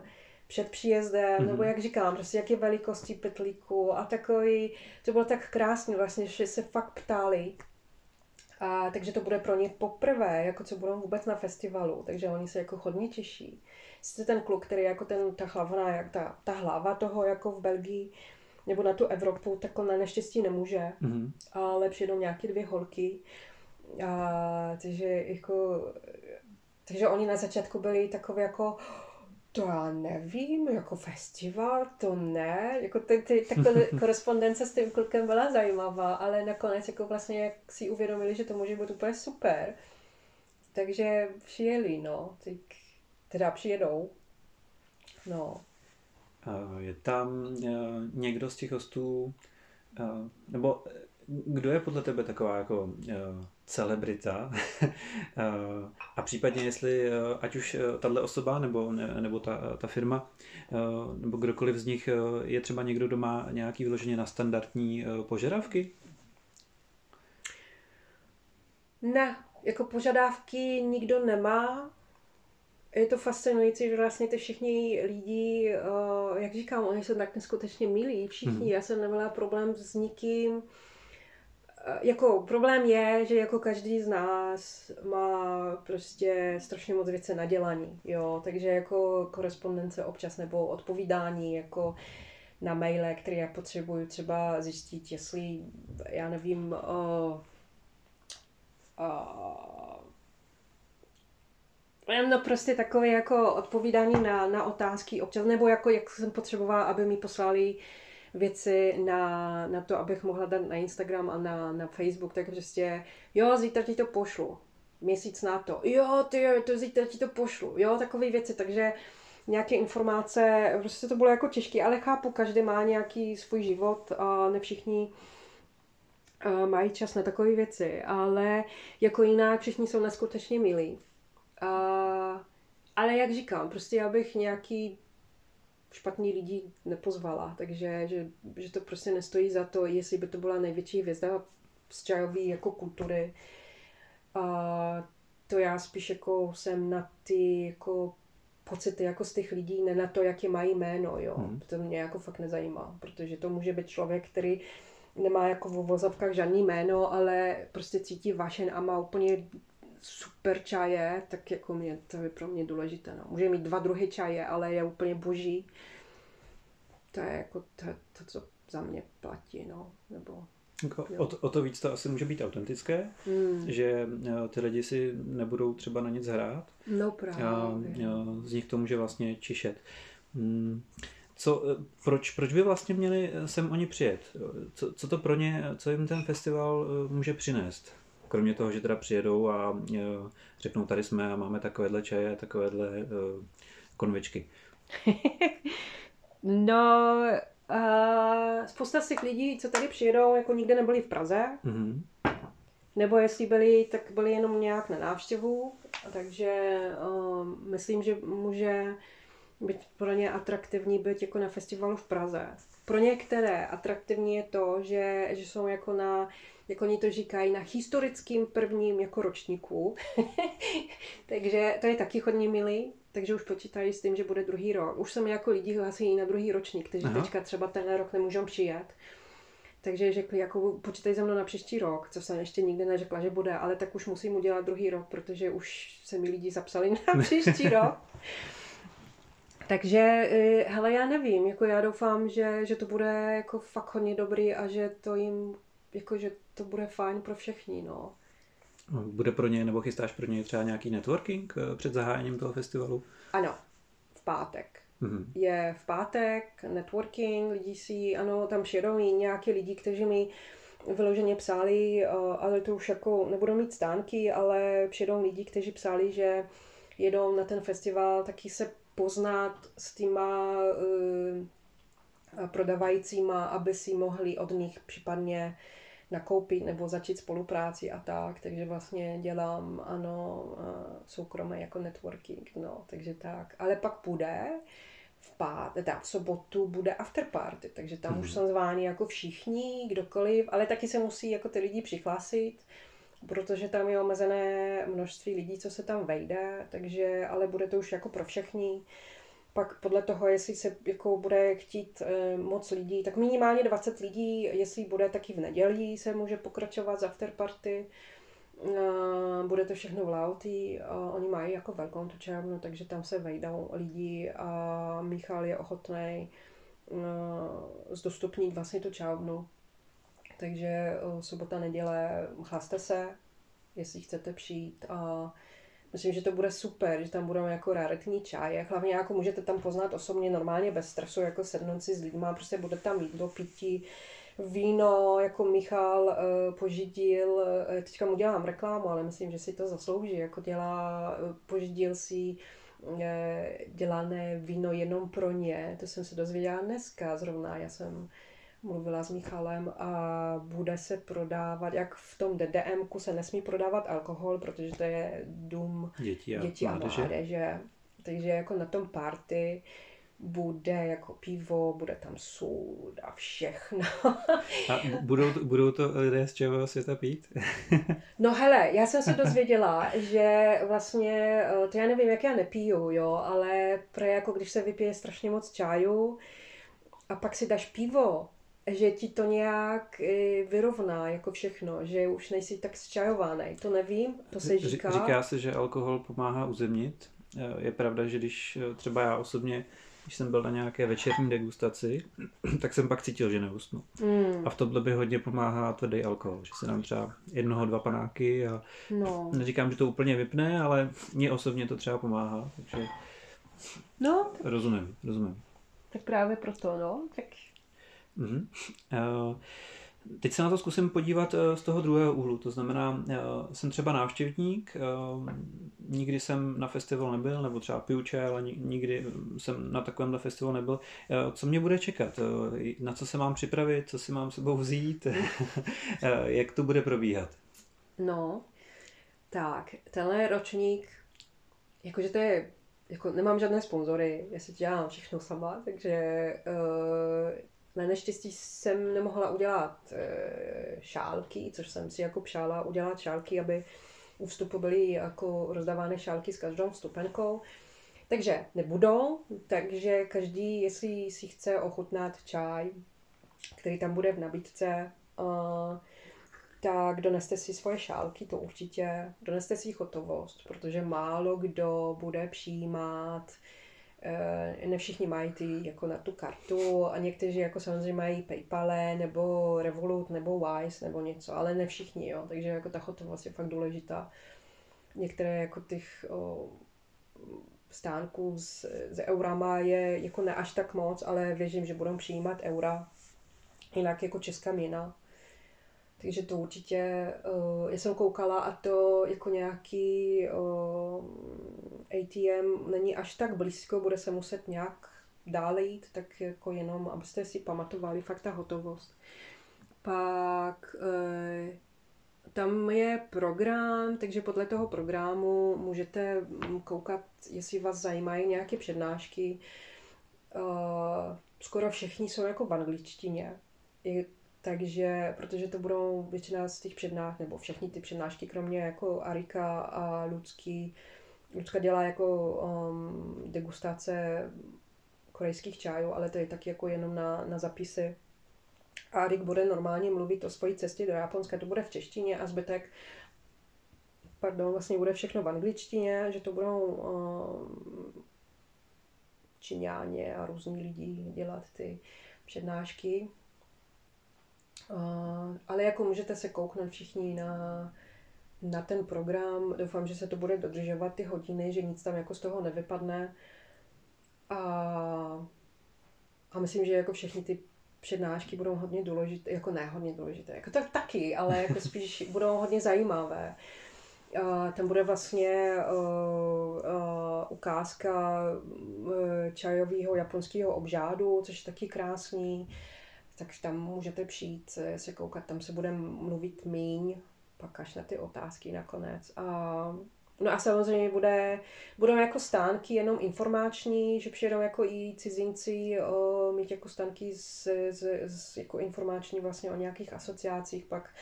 před příjezdem, mm-hmm. nebo jak říkám, prostě jaké velikosti pytlíků a takový, to bylo tak krásné vlastně, že se fakt ptali, a, takže to bude pro ně poprvé, jako co budou vůbec na festivalu, takže oni se jako hodně těší. Jste ten kluk, který jako ten, ta hlava, jak ta, ta hlava toho jako v Belgii, nebo na tu Evropu, tak on na neštěstí nemůže, mm-hmm. ale přijdou nějaké dvě holky. A, takže jako, takže oni na začátku byli takové jako, to já nevím, jako festival, to ne, jako ty, ty, takhle korespondence s tím klukem byla zajímavá, ale nakonec jako vlastně jak si uvědomili, že to může být úplně super, takže přijeli, no, teda přijedou, no. Je tam e, někdo z těch hostů, e, nebo kdo je podle tebe taková jako celebrita a případně jestli ať už tahle osoba nebo, nebo ta, ta firma nebo kdokoliv z nich je třeba někdo, kdo má nějaký vyloženě na standardní požadavky? Ne, jako požadavky nikdo nemá. Je to fascinující, že vlastně ty všichni lidi, jak říkám, oni se tak neskutečně milí, všichni. Hmm. Já jsem neměla problém s nikým Eh, jako problém je, že jako každý z nás má prostě strašně moc věcí na dělaní, jo, takže jako korespondence občas nebo odpovídání jako na maile, které já potřebuju třeba zjistit, jestli, já nevím, uh, uh, no prostě takové jako odpovídání na, na otázky občas, nebo jako jak jsem potřebovala, aby mi poslali věci na, na to, abych mohla dát na Instagram a na, na Facebook, tak prostě, jo, zítra ti to pošlu. Měsíc na to. Jo, ty, to zítra ti to pošlu. Jo, takové věci, takže nějaké informace, prostě to bylo jako těžké, ale chápu, každý má nějaký svůj život a ne všichni mají čas na takové věci, ale jako jinak všichni jsou neskutečně milí. A, ale jak říkám, prostě já bych nějaký špatný lidi nepozvala, takže že, že to prostě nestojí za to, jestli by to byla největší hvězda z čajové jako kultury. A to já spíš jako jsem na ty jako pocity jako z těch lidí, ne na to, jaké mají jméno, jo. Hmm. To mě jako fakt nezajímá, protože to může být člověk, který nemá jako v vozovkách žádný jméno, ale prostě cítí vašen a má úplně super čaje, tak jako mě, to je pro mě důležité. No. Může mít dva druhy čaje, ale je úplně boží. To je jako to, to co za mě platí, no. Nebo, jako o, to, o to víc to asi může být autentické, hmm. že eh, ty lidi si nebudou třeba na nic hrát. No právě. A, a z nich to může vlastně čišet. Hmm. Co, eh, proč, proč by vlastně měli sem oni přijet? Co, co to pro ně, co jim ten festival eh, může přinést? Kromě toho, že teda přijedou a řeknou, tady jsme a máme takovéhle čaje, takovéhle konvičky. no, uh, spousta těch lidí, co tady přijedou, jako nikdy nebyli v Praze. Mm-hmm. Nebo jestli byli, tak byli jenom nějak na návštěvu. Takže uh, myslím, že může být pro ně atraktivní být jako na festivalu v Praze. Pro některé atraktivní je to, že, že jsou jako na jak oni to říkají, na historickým prvním jako ročníku. takže to je taky hodně milý, takže už počítají s tím, že bude druhý rok. Už jsem jako lidi hlasí na druhý ročník, kteří Aha. teďka třeba ten rok nemůžou přijet. Takže řekli, jako počítej za mnou na příští rok, co jsem ještě nikdy neřekla, že bude, ale tak už musím udělat druhý rok, protože už se mi lidi zapsali na příští rok. Takže, eh, hele, já nevím, jako já doufám, že, že to bude jako fakt hodně dobrý a že to jim, jako že to bude fajn pro všechny, no. Bude pro ně, nebo chystáš pro ně třeba nějaký networking eh, před zahájením toho festivalu? Ano, v pátek. Mm-hmm. Je v pátek, networking, lidi si, ano, tam přijedou i nějaký lidi, kteří mi vyloženě psali, eh, ale to už jako nebudou mít stánky, ale přijedou lidi, kteří psali, že jedou na ten festival taky se poznat s týma uh, prodavajícíma, aby si mohli od nich případně nakoupit nebo začít spolupráci a tak, takže vlastně dělám, ano, soukromé jako networking, no, takže tak. Ale pak bude v pát, teda v sobotu bude after party, takže tam mm-hmm. už mhm. jsou zváni jako všichni, kdokoliv, ale taky se musí jako ty lidi přihlásit, protože tam je omezené množství lidí, co se tam vejde, takže, ale bude to už jako pro všechny. Pak podle toho, jestli se jako bude chtít e, moc lidí, tak minimálně 20 lidí, jestli bude taky v neděli, se může pokračovat z afterparty. E, bude to všechno v Lauty, oni mají jako velkou tu čávnu, takže tam se vejdou lidi a Michal je ochotný e, zdostupnit vlastně tu čávnu. Takže e, sobota, neděle, chlaste se, jestli chcete přijít a Myslím, že to bude super, že tam budou jako raritní čaje. Hlavně jako můžete tam poznat osobně normálně bez stresu, jako sednout si s lidmi, prostě bude tam jídlo, pití, víno, jako Michal uh, požidil, uh, teďka mu dělám reklamu, ale myslím, že si to zaslouží, jako dělá, uh, si dělané víno jenom pro ně, to jsem se dozvěděla dneska zrovna, já jsem mluvila s Michalem a bude se prodávat, jak v tom DDM se nesmí prodávat alkohol, protože to je dům dětí a, dětí a mládeže. mládeže. Takže jako na tom party bude jako pivo, bude tam sůl a všechno. a budou, budou to lidé z čeho světa pít? no hele, já jsem se dozvěděla, že vlastně, eh, to já nevím, jak já nepiju, jo, ale pro jako když se vypije strašně moc čáju a pak si dáš pivo, že ti to nějak eh, vyrovná jako všechno, že už nejsi tak zčajovaný. To nevím, to se říká. Říká se, že alkohol pomáhá uzemnit. Eh, je pravda, že když eh, třeba já osobně, když jsem byl na nějaké večerní degustaci, tak jsem pak cítil, že neusnu. Mm. A v tomhle by hodně pomáhá tvrdý alkohol, že se nám třeba jednoho, dva panáky a no. neříkám, že to úplně vypne, ale mně osobně to třeba pomáhá, takže no, tak... rozumím, rozumím. Tak právě proto, no, tak Mm-hmm. Teď se na to zkusím podívat eh, z toho druhého úhlu. To znamená, eh, jsem třeba návštěvník, nikdy jsem na festival nebyl, nebo třeba piju čaj, ale nikdy jsem na takovémhle festivalu nebyl. Co mě bude čekat? Na co se mám připravit? Co si mám sebou vzít? Jak to bude probíhat? No, tak, tenhle ročník, jakože to je, jako nemám žádné sponzory, já si dělám všechno sama, takže uh, na neštěstí jsem nemohla udělat e, šálky, což jsem si jako přála udělat šálky, aby u vstupu byly jako rozdávány šálky s každou vstupenkou. Takže nebudou, takže každý, jestli si chce ochutnat čaj, který tam bude v nabídce, uh, tak doneste si svoje šálky, to určitě, doneste si hotovost, protože málo kdo bude přijímat Eh, ne všichni mají ty jako na tu kartu a někteří jako samozřejmě mají Paypale nebo Revolut nebo Wise nebo něco, ale ne všichni, jo, takže jako ta hotovost je fakt důležitá. Některé jako těch o, stánků s, s eurama je jako ne až tak moc, ale věřím, že budou přijímat eura, jinak jako česká měna. Takže to určitě, uh, já jsem koukala a to jako nějaký uh, ATM není až tak blízko, bude se muset nějak dále jít, tak jako jenom, abyste si pamatovali fakt ta hotovost. Pak uh, tam je program, takže podle toho programu můžete koukat, jestli vás zajímají nějaké přednášky. Uh, skoro všichni jsou jako v angličtině. Je takže, protože to budou většina z těch přednášek, nebo všechny ty přednášky, kromě jako Arika a Ludský, Lucka dělá jako um, degustace korejských čajů, ale to je taky jako jenom na, na zapisy. A Rick bude normálně mluvit o svojí cestě do Japonska, to bude v češtině a zbytek pardon, vlastně bude všechno v angličtině, že to budou uh, Číňáně a různí lidi dělat ty přednášky. Uh, ale jako můžete se kouknout všichni na, na ten program. Doufám, že se to bude dodržovat ty hodiny, že nic tam jako z toho nevypadne. A, a myslím, že jako všechny ty přednášky budou hodně důležité, jako ne hodně důležité, jako tak taky, ale jako spíš budou hodně zajímavé. Uh, tam bude vlastně uh, uh, ukázka uh, čajového japonského obřádu, což je taky krásný. Tak tam můžete přijít se koukat, tam se bude mluvit míň, pak až na ty otázky nakonec. A No a samozřejmě bude, budou jako stánky jenom informační, že přijedou jako i cizinci o, mít jako stánky z, z, z, jako informační vlastně o nějakých asociacích, pak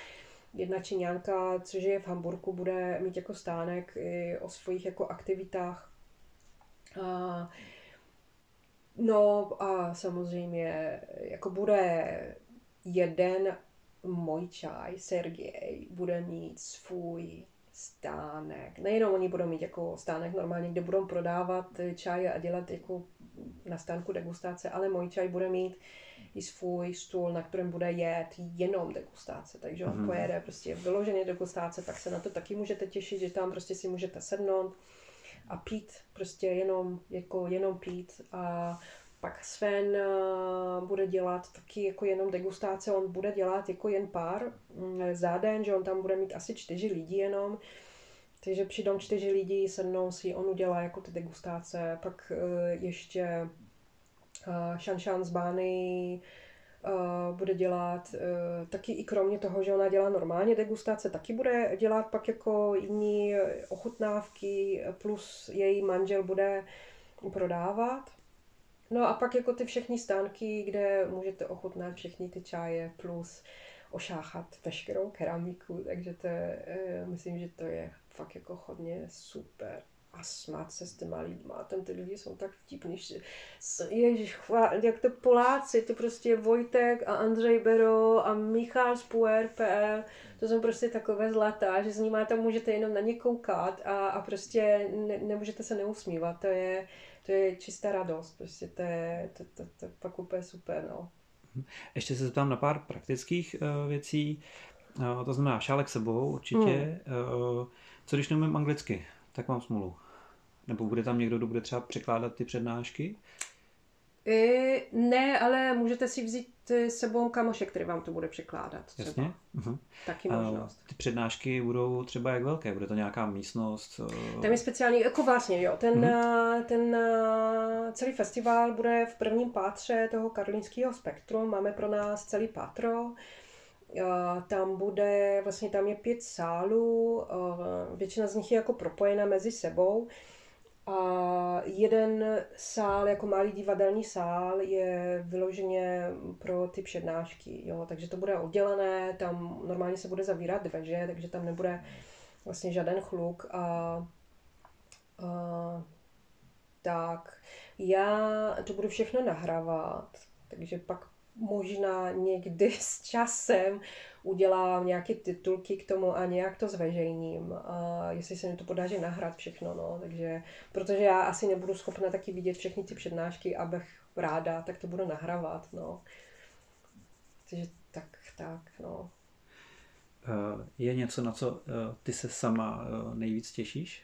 jedna Číňanka, což je v Hamburgu, bude mít jako stánek i o svých jako aktivitách. A, no a samozřejmě jako bude jeden můj čaj, Sergej, bude mít svůj stánek. Nejenom oni budou mít jako stánek normálně, kde budou prodávat čaj a dělat jako na stánku degustace, ale můj čaj bude mít i svůj stůl, na kterém bude jet jenom degustace. Takže on mm-hmm. pojede prostě vyloženě degustace, tak se na to taky můžete těšit, že tam prostě si můžete sednout a pít, prostě jenom, jako jenom pít. A pak Sven uh, bude dělat taky jako jenom degustace, on bude dělat jako jen pár mm, za den, že on tam bude mít asi čtyři lidi jenom, takže přijdou čtyři lidi, sednou si, on udělá jako ty degustace, pak uh, ještě uh, Shanshan z Bány uh, bude dělat uh, taky i kromě toho, že ona dělá normálně degustace, taky bude dělat pak jako jiní ochutnávky, plus její manžel bude prodávat. No a pak jako ty všechny stánky, kde můžete ochutnat všechny ty čaje plus ošáchat veškerou keramiku, takže to je, myslím, že to je fakt jako hodně super a smát se s těma lidma. Tam ty lidi jsou tak vtipní, že ježiš, jak to Poláci, to prostě Vojtek a Andřej Bero a Michal z Puer.pl, to jsou prostě takové zlatá, že s nimi tam můžete jenom na ně koukat a, a prostě ne, nemůžete se neusmívat. To je, to je čistá radost, prostě to je, to, to, to, to fakt úplně super, no. Ještě se zeptám na pár praktických uh, věcí. Uh, to znamená šálek sebou určitě. Hmm. Uh, co když neumím anglicky? Tak mám smůlu. Nebo bude tam někdo, kdo bude třeba překládat ty přednášky? I, ne, ale můžete si vzít s sebou kamoše, který vám to bude překládat. Třeba. Jasně. Uh-huh. Taky možnost. A ty přednášky budou třeba jak velké? Bude to nějaká místnost? Tam je speciální, jako vlastně, jo. Ten, uh-huh. ten celý festival bude v prvním pátře toho karolínského spektru. Máme pro nás celý pátro. Tam bude, vlastně tam je pět sálů, většina z nich je jako propojena mezi sebou. A jeden sál, jako malý divadelní sál, je vyloženě pro ty přednášky. Jo? Takže to bude oddělené, tam normálně se bude zavírat dveře, takže tam nebude vlastně žádný chluk. A, a, tak, já to budu všechno nahrávat, takže pak možná někdy s časem udělám nějaké titulky k tomu a nějak to zveřejním. A jestli se mi to podaří nahrát všechno, no. Takže, protože já asi nebudu schopna taky vidět všechny ty přednášky, abych ráda, tak to budu nahrávat, no. Takže tak, tak, no. Eh, je něco, na co eh, ty se sama eh, nejvíc těšíš?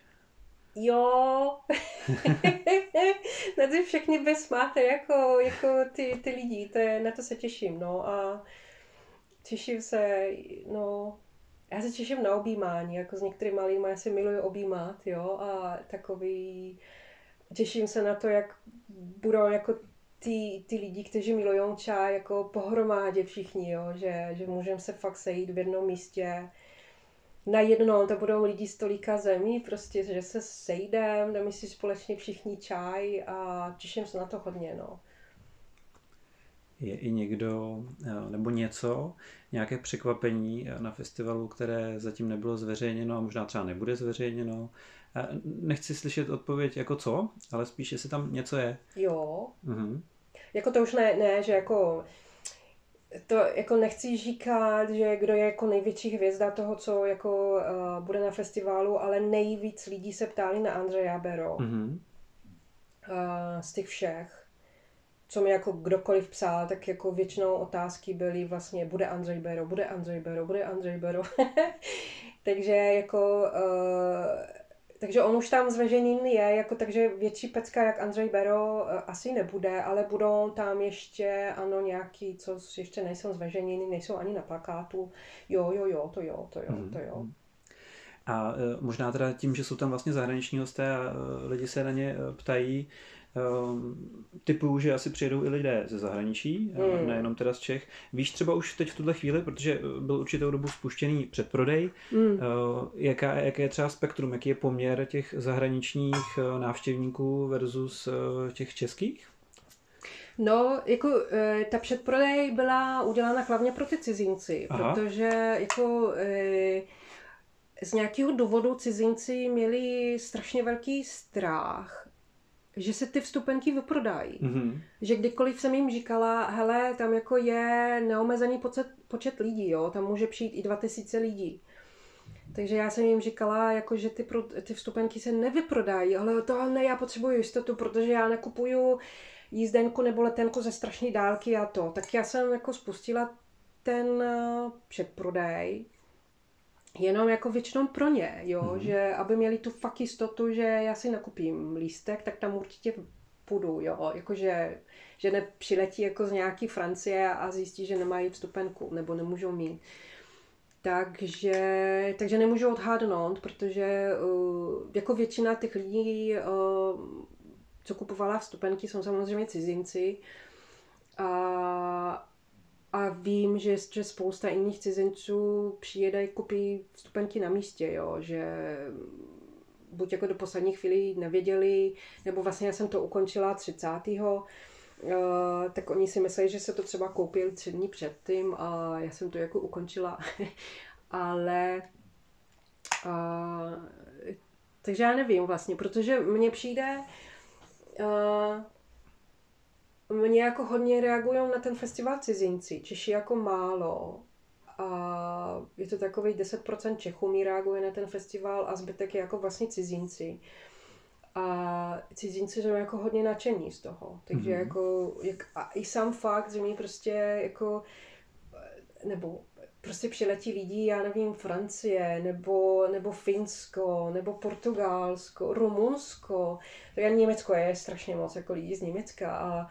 Jo, na ty všechny bez máte jako, jako ty, ty lidi, to je, na to se těším, no a těším se, no, já se těším na objímání, jako s některými lidmi, já si miluji objímat, jo, a takový, těším se na to, jak budou jako ty, ty lidi, kteří milují čaj, jako pohromadě všichni, jo, že, že můžeme se fakt sejít v jednom místě, najednou to budou lidi z tolika zemí, prostě, že se sejdeme, dáme si společně všichni čaj a těším se na to hodně, no. Je i někdo eh, nebo něco, nějaké překvapení na festivalu, které zatím nebylo zveřejněno a možná třeba nebude zveřejněno. Eh, nechci slyšet odpověď jako co, ale spíš, jestli tam něco je. Jo. Mhm. Jako to už ne, ne, že jako to jako nechci říkat, že kdo je jako největší hvězda toho, co jako uh, bude na festivalu, ale nejvíc lidí se ptali na Andreja Bero. Mm-hmm. Uh, z těch všech. Co mi jako kdokoliv psal, tak jako většinou otázky byly vlastně, bude Andrej Bero, bude Andrej Bero, bude Andrej Bero. Takže jako uh, takže on už tam zveřejněný je, jako takže větší pecka jak Andrej Bero eh, asi nebude, ale budou tam ještě, ano, nějaký, co ještě nejsou zveřejněný, nejsou ani na plakátu. Jo, jo, jo, to jo, to jo, mm. to jo. Mhm. A e, možná teda tím, že jsou tam vlastně zahraniční hosté a e, lidi se na ně e, ptají, typu, že asi přijedou i lidé ze zahraničí, mm. nejenom teda z Čech. Víš třeba už teď v tuhle chvíli, protože byl určitou dobu spuštěný předprodej, mm. jaká, jaké je třeba spektrum, jaký je poměr těch zahraničních eh, návštěvníků versus těch českých? No, jako ta předprodej byla udělána hlavně pro ty cizinci, Aha. protože jako z nějakého důvodu cizinci měli strašně velký strach že se ty vstupenky vyprodají. Mm-hmm. Že kdykoliv jsem jim říkala, hele, tam jako je neomezený počet, počet lidí, jo, tam může přijít i 2000 lidí. Takže já jsem jim říkala, jako, že ty, pro, ty vstupenky se nevyprodají, ale to ne, já potřebuji jistotu, protože já nakupuju jízdenku nebo letenku ze strašné dálky a to. Tak já jsem jako spustila ten eh, předprodej, jenom jako většinou pro ně, jo, mm-hmm. že aby měli tu fakt jistotu, že já si nakupím lístek, tak tam určitě půjdu, jo, jakože že nepřiletí jako z nějaký Francie a zjistí, že nemají vstupenku nebo nemůžou mít. Takže, takže nemůžu odhadnout, protože uh, jako většina těch lidí, uh, co kupovala vstupenky, jsou samozřejmě cizinci. A, a vím, že, že spousta jiných cizinců přijede kupí vstupenky na místě, jo, že buď jako do poslední chvíli nevěděli, nebo vlastně já jsem to ukončila 30. Uh, eh, tak oni si mysleli, že se to třeba koupili tři dny předtím a já jsem to jako ukončila. Ale uh, takže já nevím vlastně, protože mně přijde, uh, mě jako hodně reagují na ten festival cizinci, Češi jako málo. A je to takový 10% Čechů mi reaguje na ten festival a zbytek je jako vlastně cizinci. A cizinci jsou jako hodně nadšení z toho. Takže mm-hmm. jako, jak, a i sám fakt, že mi prostě jako, nebo prostě přiletí lidi, já nevím, Francie, nebo, nebo Finsko, nebo Portugalsko, Rumunsko, tak Německo je strašně moc jako lidí z Německa a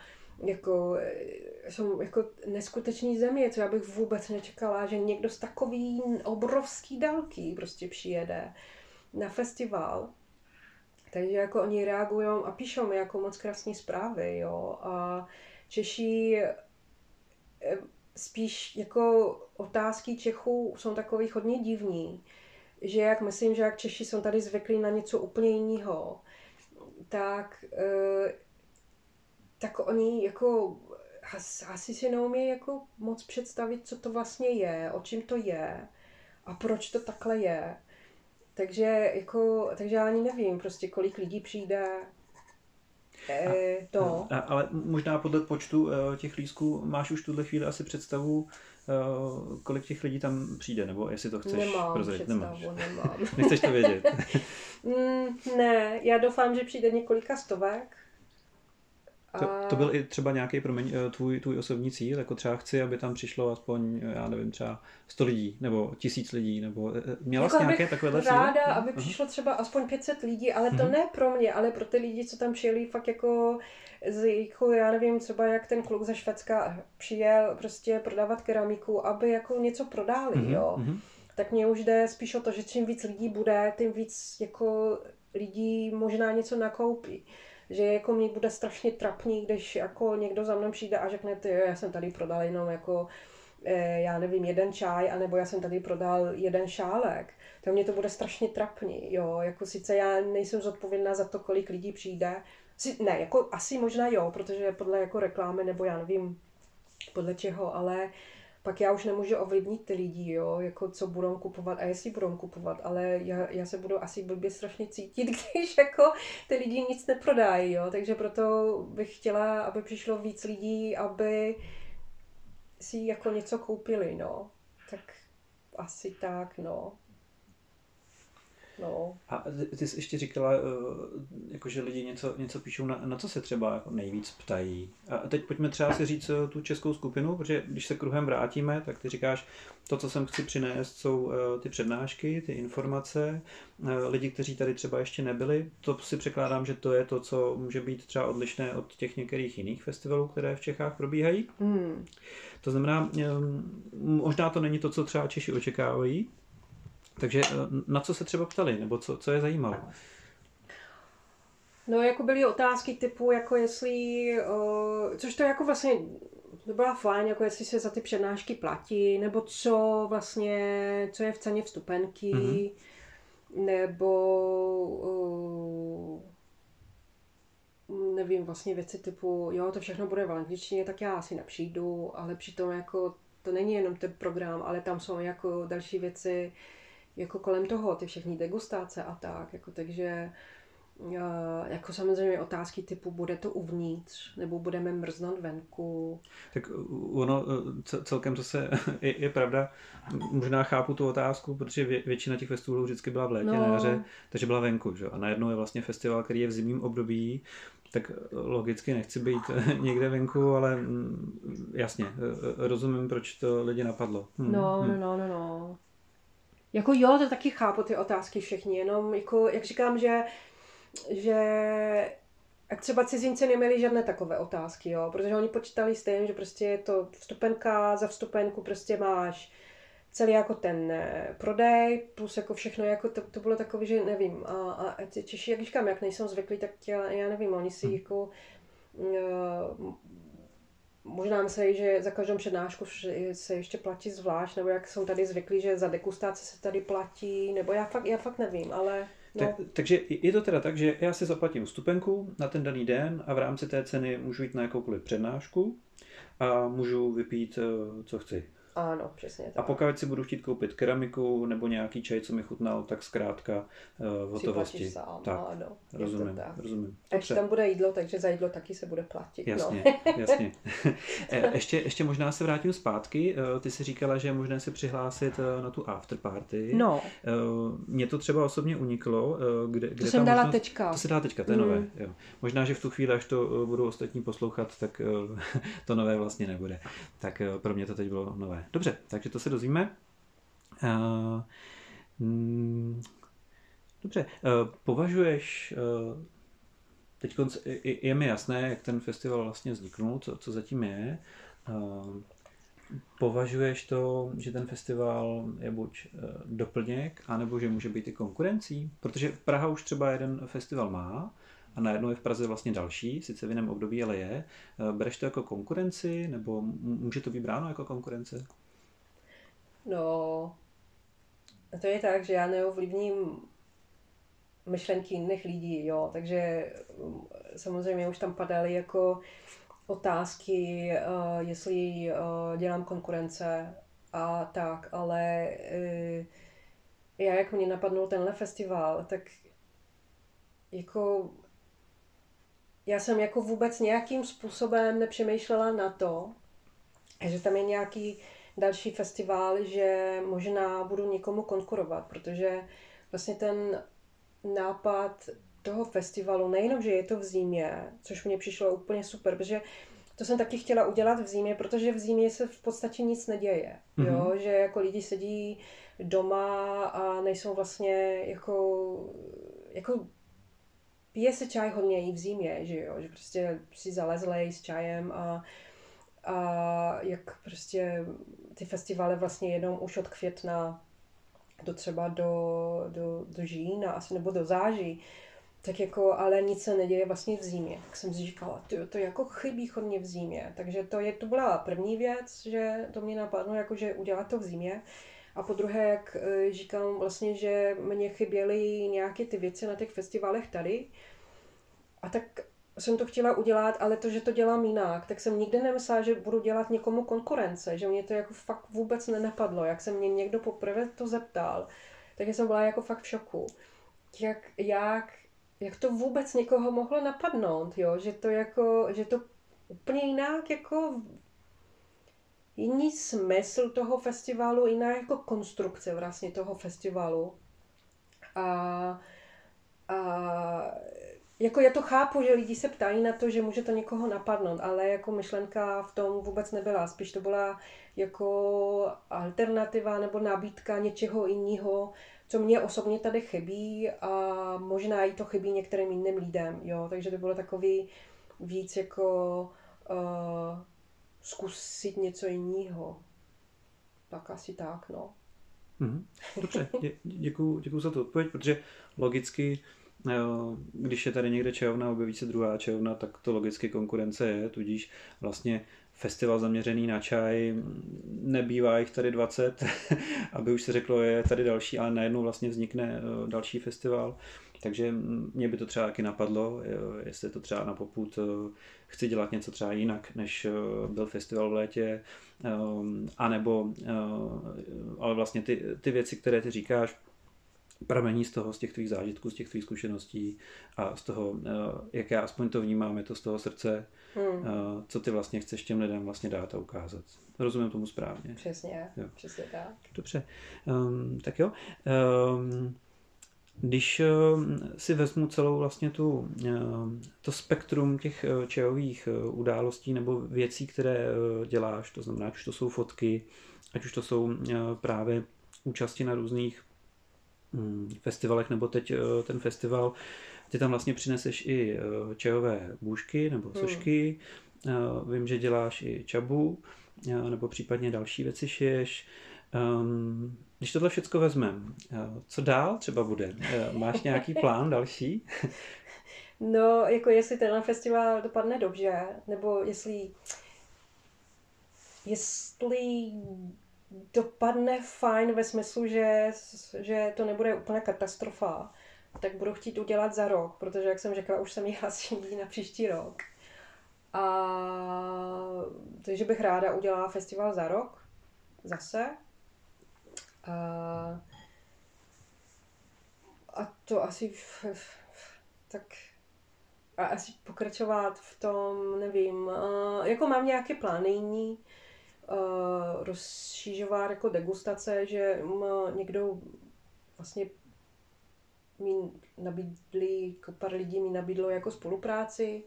jako, eh, jsou jako neskutečný země, co já bych vůbec nečekala, že někdo z takový obrovský dálky prostě přijede na festival. Takže jako oni reagují a píšou mi jako moc krásné zprávy, jo. A Češi eh, spíš jako otázky Čechů jsou takový hodně divní, že jak myslím, že jak Češi jsou tady zvyklí na něco úplně jiného, tak eh, tak oni jako asi si neumí jako moc představit, co to vlastně je, o čem to je a proč to takhle je. Takže jako, takže já ani nevím prostě, kolik lidí přijde, E, to. A, ale možná podle počtu e, těch lísků máš už tuhle chvíli asi představu, e, kolik těch lidí tam přijde, nebo jestli to chceš Nemám prozradit. Představu, Nemáš. nemám. Nechceš to vědět? mm, ne, já doufám, že přijde několika stovek, to, to byl i třeba nějaký, promiň, eh, tvůj, tvůj osobní cíl, jako třeba chci, aby tam přišlo aspoň, eh, já nevím, třeba 100 lidí, nebo tisíc lidí, nebo eh, měla jako jsi nějaké takovéhle ráda, cíle? aby uh-huh. přišlo třeba aspoň 500 lidí, ale to uh-huh. ne pro mě, ale pro ty lidi, co tam přijeli fakt jako z, jako, já nevím, třeba jak ten kluk ze Švédska přijel prostě prodávat keramiku, aby jako něco prodali, uh-huh. jo. Uh-huh. Tak mě už jde spíš o to, že čím víc lidí bude, tím víc jako lidí možná něco nakoupí že jako mi bude strašně trapný, když jako někdo za mnou přijde a řekne, ty já jsem tady prodal jenom jako eh, já nevím, jeden čaj, anebo já jsem tady prodal jeden šálek, tak mě to bude strašně trapný, jo, jako sice já nejsem zodpovědná za to, kolik lidí přijde, ne, jako asi možná jo, protože podle jako reklamy, nebo já nevím, podle čeho, ale pak já už nemůžu ovlivnit ty lidi, jo, jako co budou kupovat a jestli budou kupovat, ale já, já se budu asi blbě strašně cítit, když jako ty lidi nic neprodají, jo, takže proto bych chtěla, aby přišlo víc lidí, aby si jako něco koupili, no. Tak asi tak, no. No. A ty jsi ještě říkala, eh, jako, že lidi něco, něco píšou, na, na co se třeba jako nejvíc ptají. A teď pojďme třeba si říct eh, tu českou skupinu, protože když se kruhem vrátíme, tak ty říkáš, to, co jsem chci přinést, jsou eh, ty přednášky, ty informace. Lidi, kteří tady třeba ještě nebyli, to si překládám, že to je to, co může být třeba odlišné od těch některých jiných festivalů, které v Čechách probíhají. Hmm. To znamená, možná to není to, co třeba Češi očekávají, takže eh, na co se třeba ptali, nebo co, co je zajímalo? No, jako byly otázky typu, jako jestli, uh, což to jako vlastně to byla fajn, jako jestli se za ty přednášky platí, nebo co vlastně, co je v ceně vstupenky, mm-hmm. nebo uh, nevím, vlastně věci typu, jo, to všechno bude v angličtině, tak já asi nepřijdu, ale přitom jako to není jenom ten program, ale tam jsou jako další věci, jako kolem toho, ty všechny degustace a tak, jako takže jako samozřejmě otázky typu, bude to uvnitř, nebo budeme mrznout venku. Tak ono celkem zase je, je pravda, možná chápu tu otázku, protože vě, většina těch festivalů vždycky byla v létě, no. na jaře, takže byla venku, že? a najednou je vlastně festival, který je v zimním období, tak logicky nechci být někde venku, ale mm, jasně, rozumím, proč to lidi napadlo. Hmm. No, no, no, no, no. Jako jo, to taky chápu ty otázky všechny, jenom jako, jak říkám, že, že jak třeba cizinci neměli žádné takové otázky, jo, protože oni počítali s tím, že prostě je to vstupenka, za vstupenku prostě máš celý jako ten eh, prodej, plus jako všechno, jako to, to bylo takové, že nevím, a, a Češi, jak říkám, jak nejsou zvyklí, tak já, já nevím, oni si hm. jako uh, možná myslí, že za každou přednášku se ještě platí zvlášť, nebo jak jsou tady zvyklí, že za degustaci se tady platí, nebo já fakt, já fakt nevím, ale... No. Tak, takže je to teda tak, že já si zaplatím vstupenku na ten daný den a v rámci té ceny můžu jít na jakoukoliv přednášku a můžu vypít, eh, co chci. Ano, přesně tak. A pokud si budu chtít koupit keramiku nebo nějaký čaj, co mi chutnal, tak zkrátka uh, hotovosti. Sám, tak, ano, rozumím, tak. rozumím. A když tam bude jídlo, takže za jídlo taky se bude platit. No. Jasně, no. jasně. Eh, ještě, ještě možná se vrátím zpátky. Eh, ty jsi říkala, že je možné se přihlásit na tu afterparty. No. Mně to třeba osobně uniklo. Kde, kde to jsem dala možnost... teďka. To se dá teďka, to je mm. nové. Jo. Možná, že v tu chvíli, až to budou ostatní poslouchat, tak to nové vlastně nebude. Tak pro mě to teď bylo nové. Dobře, takže to se dozvíme. Uh, dobře, uh, považuješ, uh, teď je, mi jasné, jak ten festival vlastně vzniknul, co, co zatím je. Považuješ to, že ten festival je buď doplněk, anebo že může být i konkurencí? Protože Praha už třeba jeden festival má, a najednou je v Praze vlastně další, sice v jiném období, ale je. Bereš to jako konkurenci, nebo může to být bráno jako konkurence? No, to je tak, že já neovlivním myšlenky jiných lidí, jo, takže mm, samozřejmě už tam padaly jako otázky, uh, jestli uh, dělám konkurence a tak, ale uh, já, jak mě napadnul tenhle festival, tak jako já jsem jako vůbec nějakým způsobem nepřemýšlela na to, že tam je nějaký další festival, že možná budu někomu konkurovat, protože vlastně ten nápad toho festivalu, nejenom, že je to v zimě, což mě přišlo úplně super, protože to jsem taky chtěla udělat v zimě, protože v zimě se v podstatě nic neděje. Mm-hmm. Jo? Že jako lidi sedí doma a nejsou vlastně jako, jako pije se čaj hodně i v zimě, že jo, že prostě si zalezlej s čajem a a jak prostě ty festivaly vlastně jednou už od května do třeba do, do, do října asi nebo do září, tak jako, ale nic se neděje vlastně v zimě. Tak jsem si říkala, to, to jako chybí chodně v zimě. Takže to, je, to byla první věc, že to mě napadlo, jako že udělat to v zimě. A po druhé, jak e, říkám, vlastně, že mě chyběly nějaké ty věci na těch festivalech tady. A tak jsem to chtěla udělat, ale to, že to dělám jinak, tak jsem nikdy nemyslela, že budu dělat někomu konkurence, že mě to jako fakt vůbec nenapadlo. Jak se mě někdo poprvé to zeptal, tak jsem byla jako fakt v šoku. Jak, jak, jak to vůbec někoho mohlo napadnout, jo? Že to jako, že to úplně jinak jako jiný smysl toho festivalu, jiná jako konstrukce vlastně toho festivalu. A, a jako já to chápu, že lidi se ptají na to, že může to někoho napadnout, ale jako myšlenka v tom vůbec nebyla. Spíš to byla jako alternativa nebo nabídka něčeho jiného, co mě osobně tady chybí a možná i to chybí některým jiným lidem, jo. Takže to bylo takový víc jako uh, zkusit něco jiného. Tak asi tak, no. Mm-hmm. Dobře, dě, děkuju, děkuju za tu odpověď, protože logicky, když je tady někde čajovna, objeví se druhá čajovna, tak to logicky konkurence je, tudíž vlastně festival zaměřený na čaj, nebývá jich tady 20, aby už se řeklo, je tady další, ale najednou vlastně vznikne eh, další festival. Takže mě by to třeba taky napadlo, jestli to třeba na poput eh, chci dělat něco třeba jinak, než eh, byl festival v létě, anebo, ale vlastně ty, ty věci, které ty říkáš, pramení z toho, z těch tvých zážitků, z těch tvých zkušeností a z toho, jak já aspoň to vnímám, je to z toho srdce, hmm. co ty vlastně chceš těm lidem vlastně dát a ukázat. Rozumím tomu správně. Přesně, jo. přesně tak. Dobře, um, tak jo. Um, když si vezmu celou vlastně tu, to spektrum těch čajových událostí nebo věcí, které děláš, to znamená, ať už to jsou fotky, ať už to jsou právě účasti na různých festivalech, nebo teď ten festival, ty tam vlastně přineseš i čajové bůžky nebo sošky, hmm. vím, že děláš i čabu, nebo případně další věci šiješ. Um, když tohle všechno vezmeme, co dál třeba bude? Máš nějaký plán další? No, jako jestli ten festival dopadne dobře, nebo jestli jestli dopadne fajn ve smyslu, že, že to nebude úplná katastrofa, tak budu chtít udělat za rok, protože, jak jsem řekla, už jsem ji hlasí na příští rok. A takže bych ráda udělala festival za rok, zase. A, a to asi tak a asi pokračovat v tom, nevím, uh, jako mám nějaké plány jiný, uh, rozšířovat jako degustace, že někdo vlastně mi nabídli, jako pár lidí mi nabídlo jako spolupráci,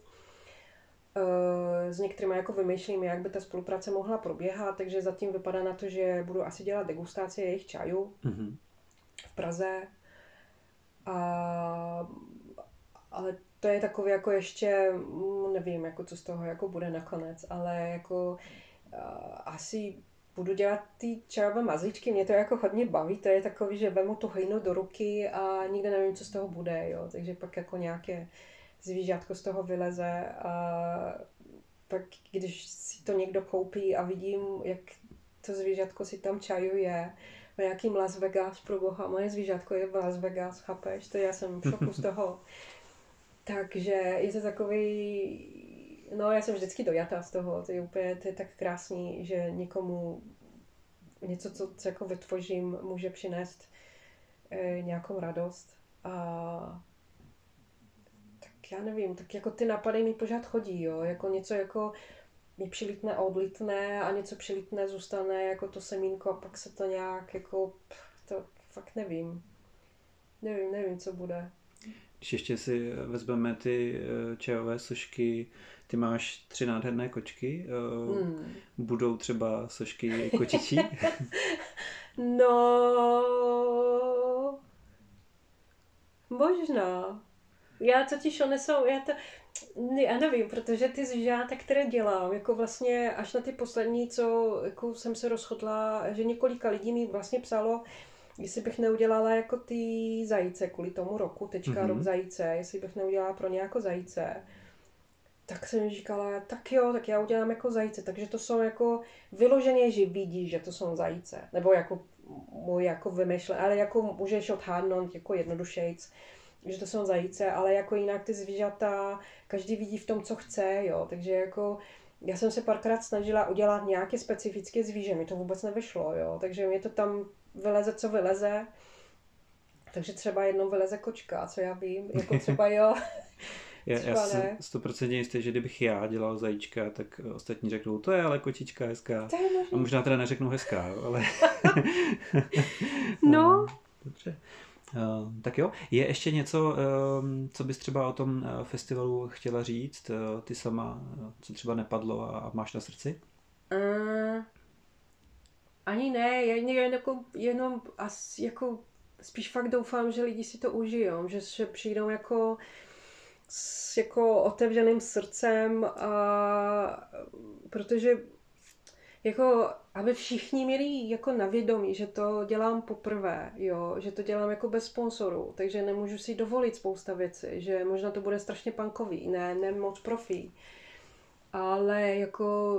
s některými jako vymýšlím, jak by ta spolupráce mohla proběhat, takže zatím vypadá na to, že budu asi dělat degustaci jejich čajů mm-hmm. v Praze. A, ale to je takové jako ještě, mm, nevím, jako co z toho jako bude nakonec, ale jako asi budu dělat ty čajové mazličky, mě to jako hodně baví, to je takový, že vemu tu hejnu do ruky a nikdy nevím, co z toho bude, jo, takže pak jako nějaké zvířátko z toho vyleze a pak když si to někdo koupí a vidím, jak to zvířátko si tam čajuje, v nějakým Las Vegas, pro boha, moje zvířátko je v Las Vegas, chápeš? To já jsem v šoku z toho. Takže je to takový, no já jsem vždycky dojatá z toho, to je úplně, to je tak krásný, že někomu něco, co, co jako vytvořím, může přinést e, nějakou radost. A já nevím, tak jako ty napady mi pořád chodí, jo, jako něco jako mi přilítne a odlítne a něco přilítne, zůstane jako to semínko a pak se to nějak jako, to fakt nevím. Nevím, nevím, co bude. Když ještě si vezmeme ty eh, čajové sošky, ty máš tři nádherné kočky, eh, hmm. budou třeba sošky kočičí? no, možná. Já totiž one jsou, já to, já nevím, protože ty zvířata, které dělám, jako vlastně až na ty poslední, co jako jsem se rozhodla, že několika lidí mi vlastně psalo, jestli bych neudělala jako ty zajíce kvůli tomu roku, teďka mm-hmm. rok zajíce, jestli bych neudělala pro ně jako zajíce. Tak jsem říkala, tak jo, tak já udělám jako zajíce. Takže to jsou jako vyloženě, že vidí, že to jsou zajíce. Nebo jako můj jako vymyšlen, ale jako můžeš odhádnout jako jednodušejc že to jsou zajíce, ale jako jinak ty zvířata, každý vidí v tom, co chce, jo, takže jako já jsem se párkrát snažila udělat nějaké specifické zvíře, mi to vůbec nevyšlo, jo, takže mě to tam vyleze, co vyleze, takže třeba jednou vyleze kočka, co já vím, jako třeba jo, Já, já jsem stoprocentně jistý, že kdybych já dělal zajíčka, tak ostatní řeknou, to je ale kočička hezká. To je A možná teda neřeknou hezká, ale... no. Dobře. Uh, tak jo, je ještě něco, uh, co bys třeba o tom uh, festivalu chtěla říct, uh, ty sama, uh, co třeba nepadlo a, a máš na srdci? Uh, ani ne, jen, jen jako, jenom asi jako spíš fakt doufám, že lidi si to užijou, že, že přijdou jako s jako otevřeným srdcem a protože jako, aby všichni měli jako na vědomí, že to dělám poprvé, jo, že to dělám jako bez sponsorů, takže nemůžu si dovolit spousta věcí, že možná to bude strašně punkový, ne, ne moc profí, ale jako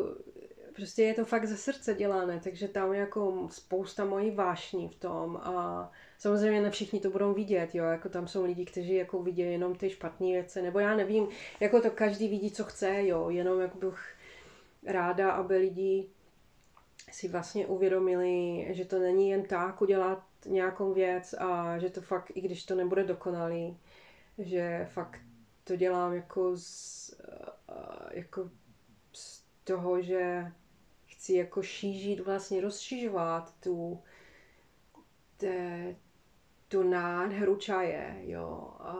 prostě je to fakt ze srdce dělané, takže tam je jako spousta mojí vášní v tom a samozřejmě ne všichni to budou vidět, jo, jako tam jsou lidi, kteří jako vidí jenom ty špatné věci, nebo já nevím, jako to každý vidí, co chce, jo, jenom jak bych ráda, aby lidi si vlastně uvědomili, že to není jen tak udělat nějakou věc a že to fakt, i když to nebude dokonalý, že fakt to dělám jako z, jako z toho, že chci jako šířit, vlastně rozšiřovat tu, te, tu nádheru čaje, jo. A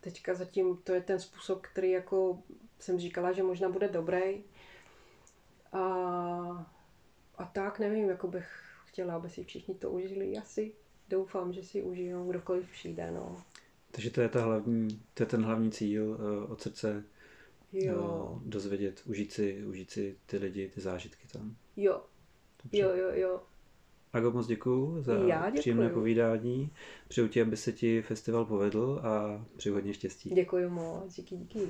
teďka zatím to je ten způsob, který jako jsem říkala, že možná bude dobrý. A, a tak nevím, jako bych chtěla, aby si všichni to užili. Asi doufám, že si užijou, kdokoliv přijde, no. Takže to je, ta hlavní, to je ten hlavní cíl uh, od srdce jo. Uh, dozvědět, užít si, užít si ty lidi, ty zážitky tam. Jo. Dobře. Jo, jo, jo. Ago, moc děkuju za Já příjemné povídání. Přeju ti, aby se ti festival povedl a přeju hodně štěstí. Děkuji moc, díky, díky.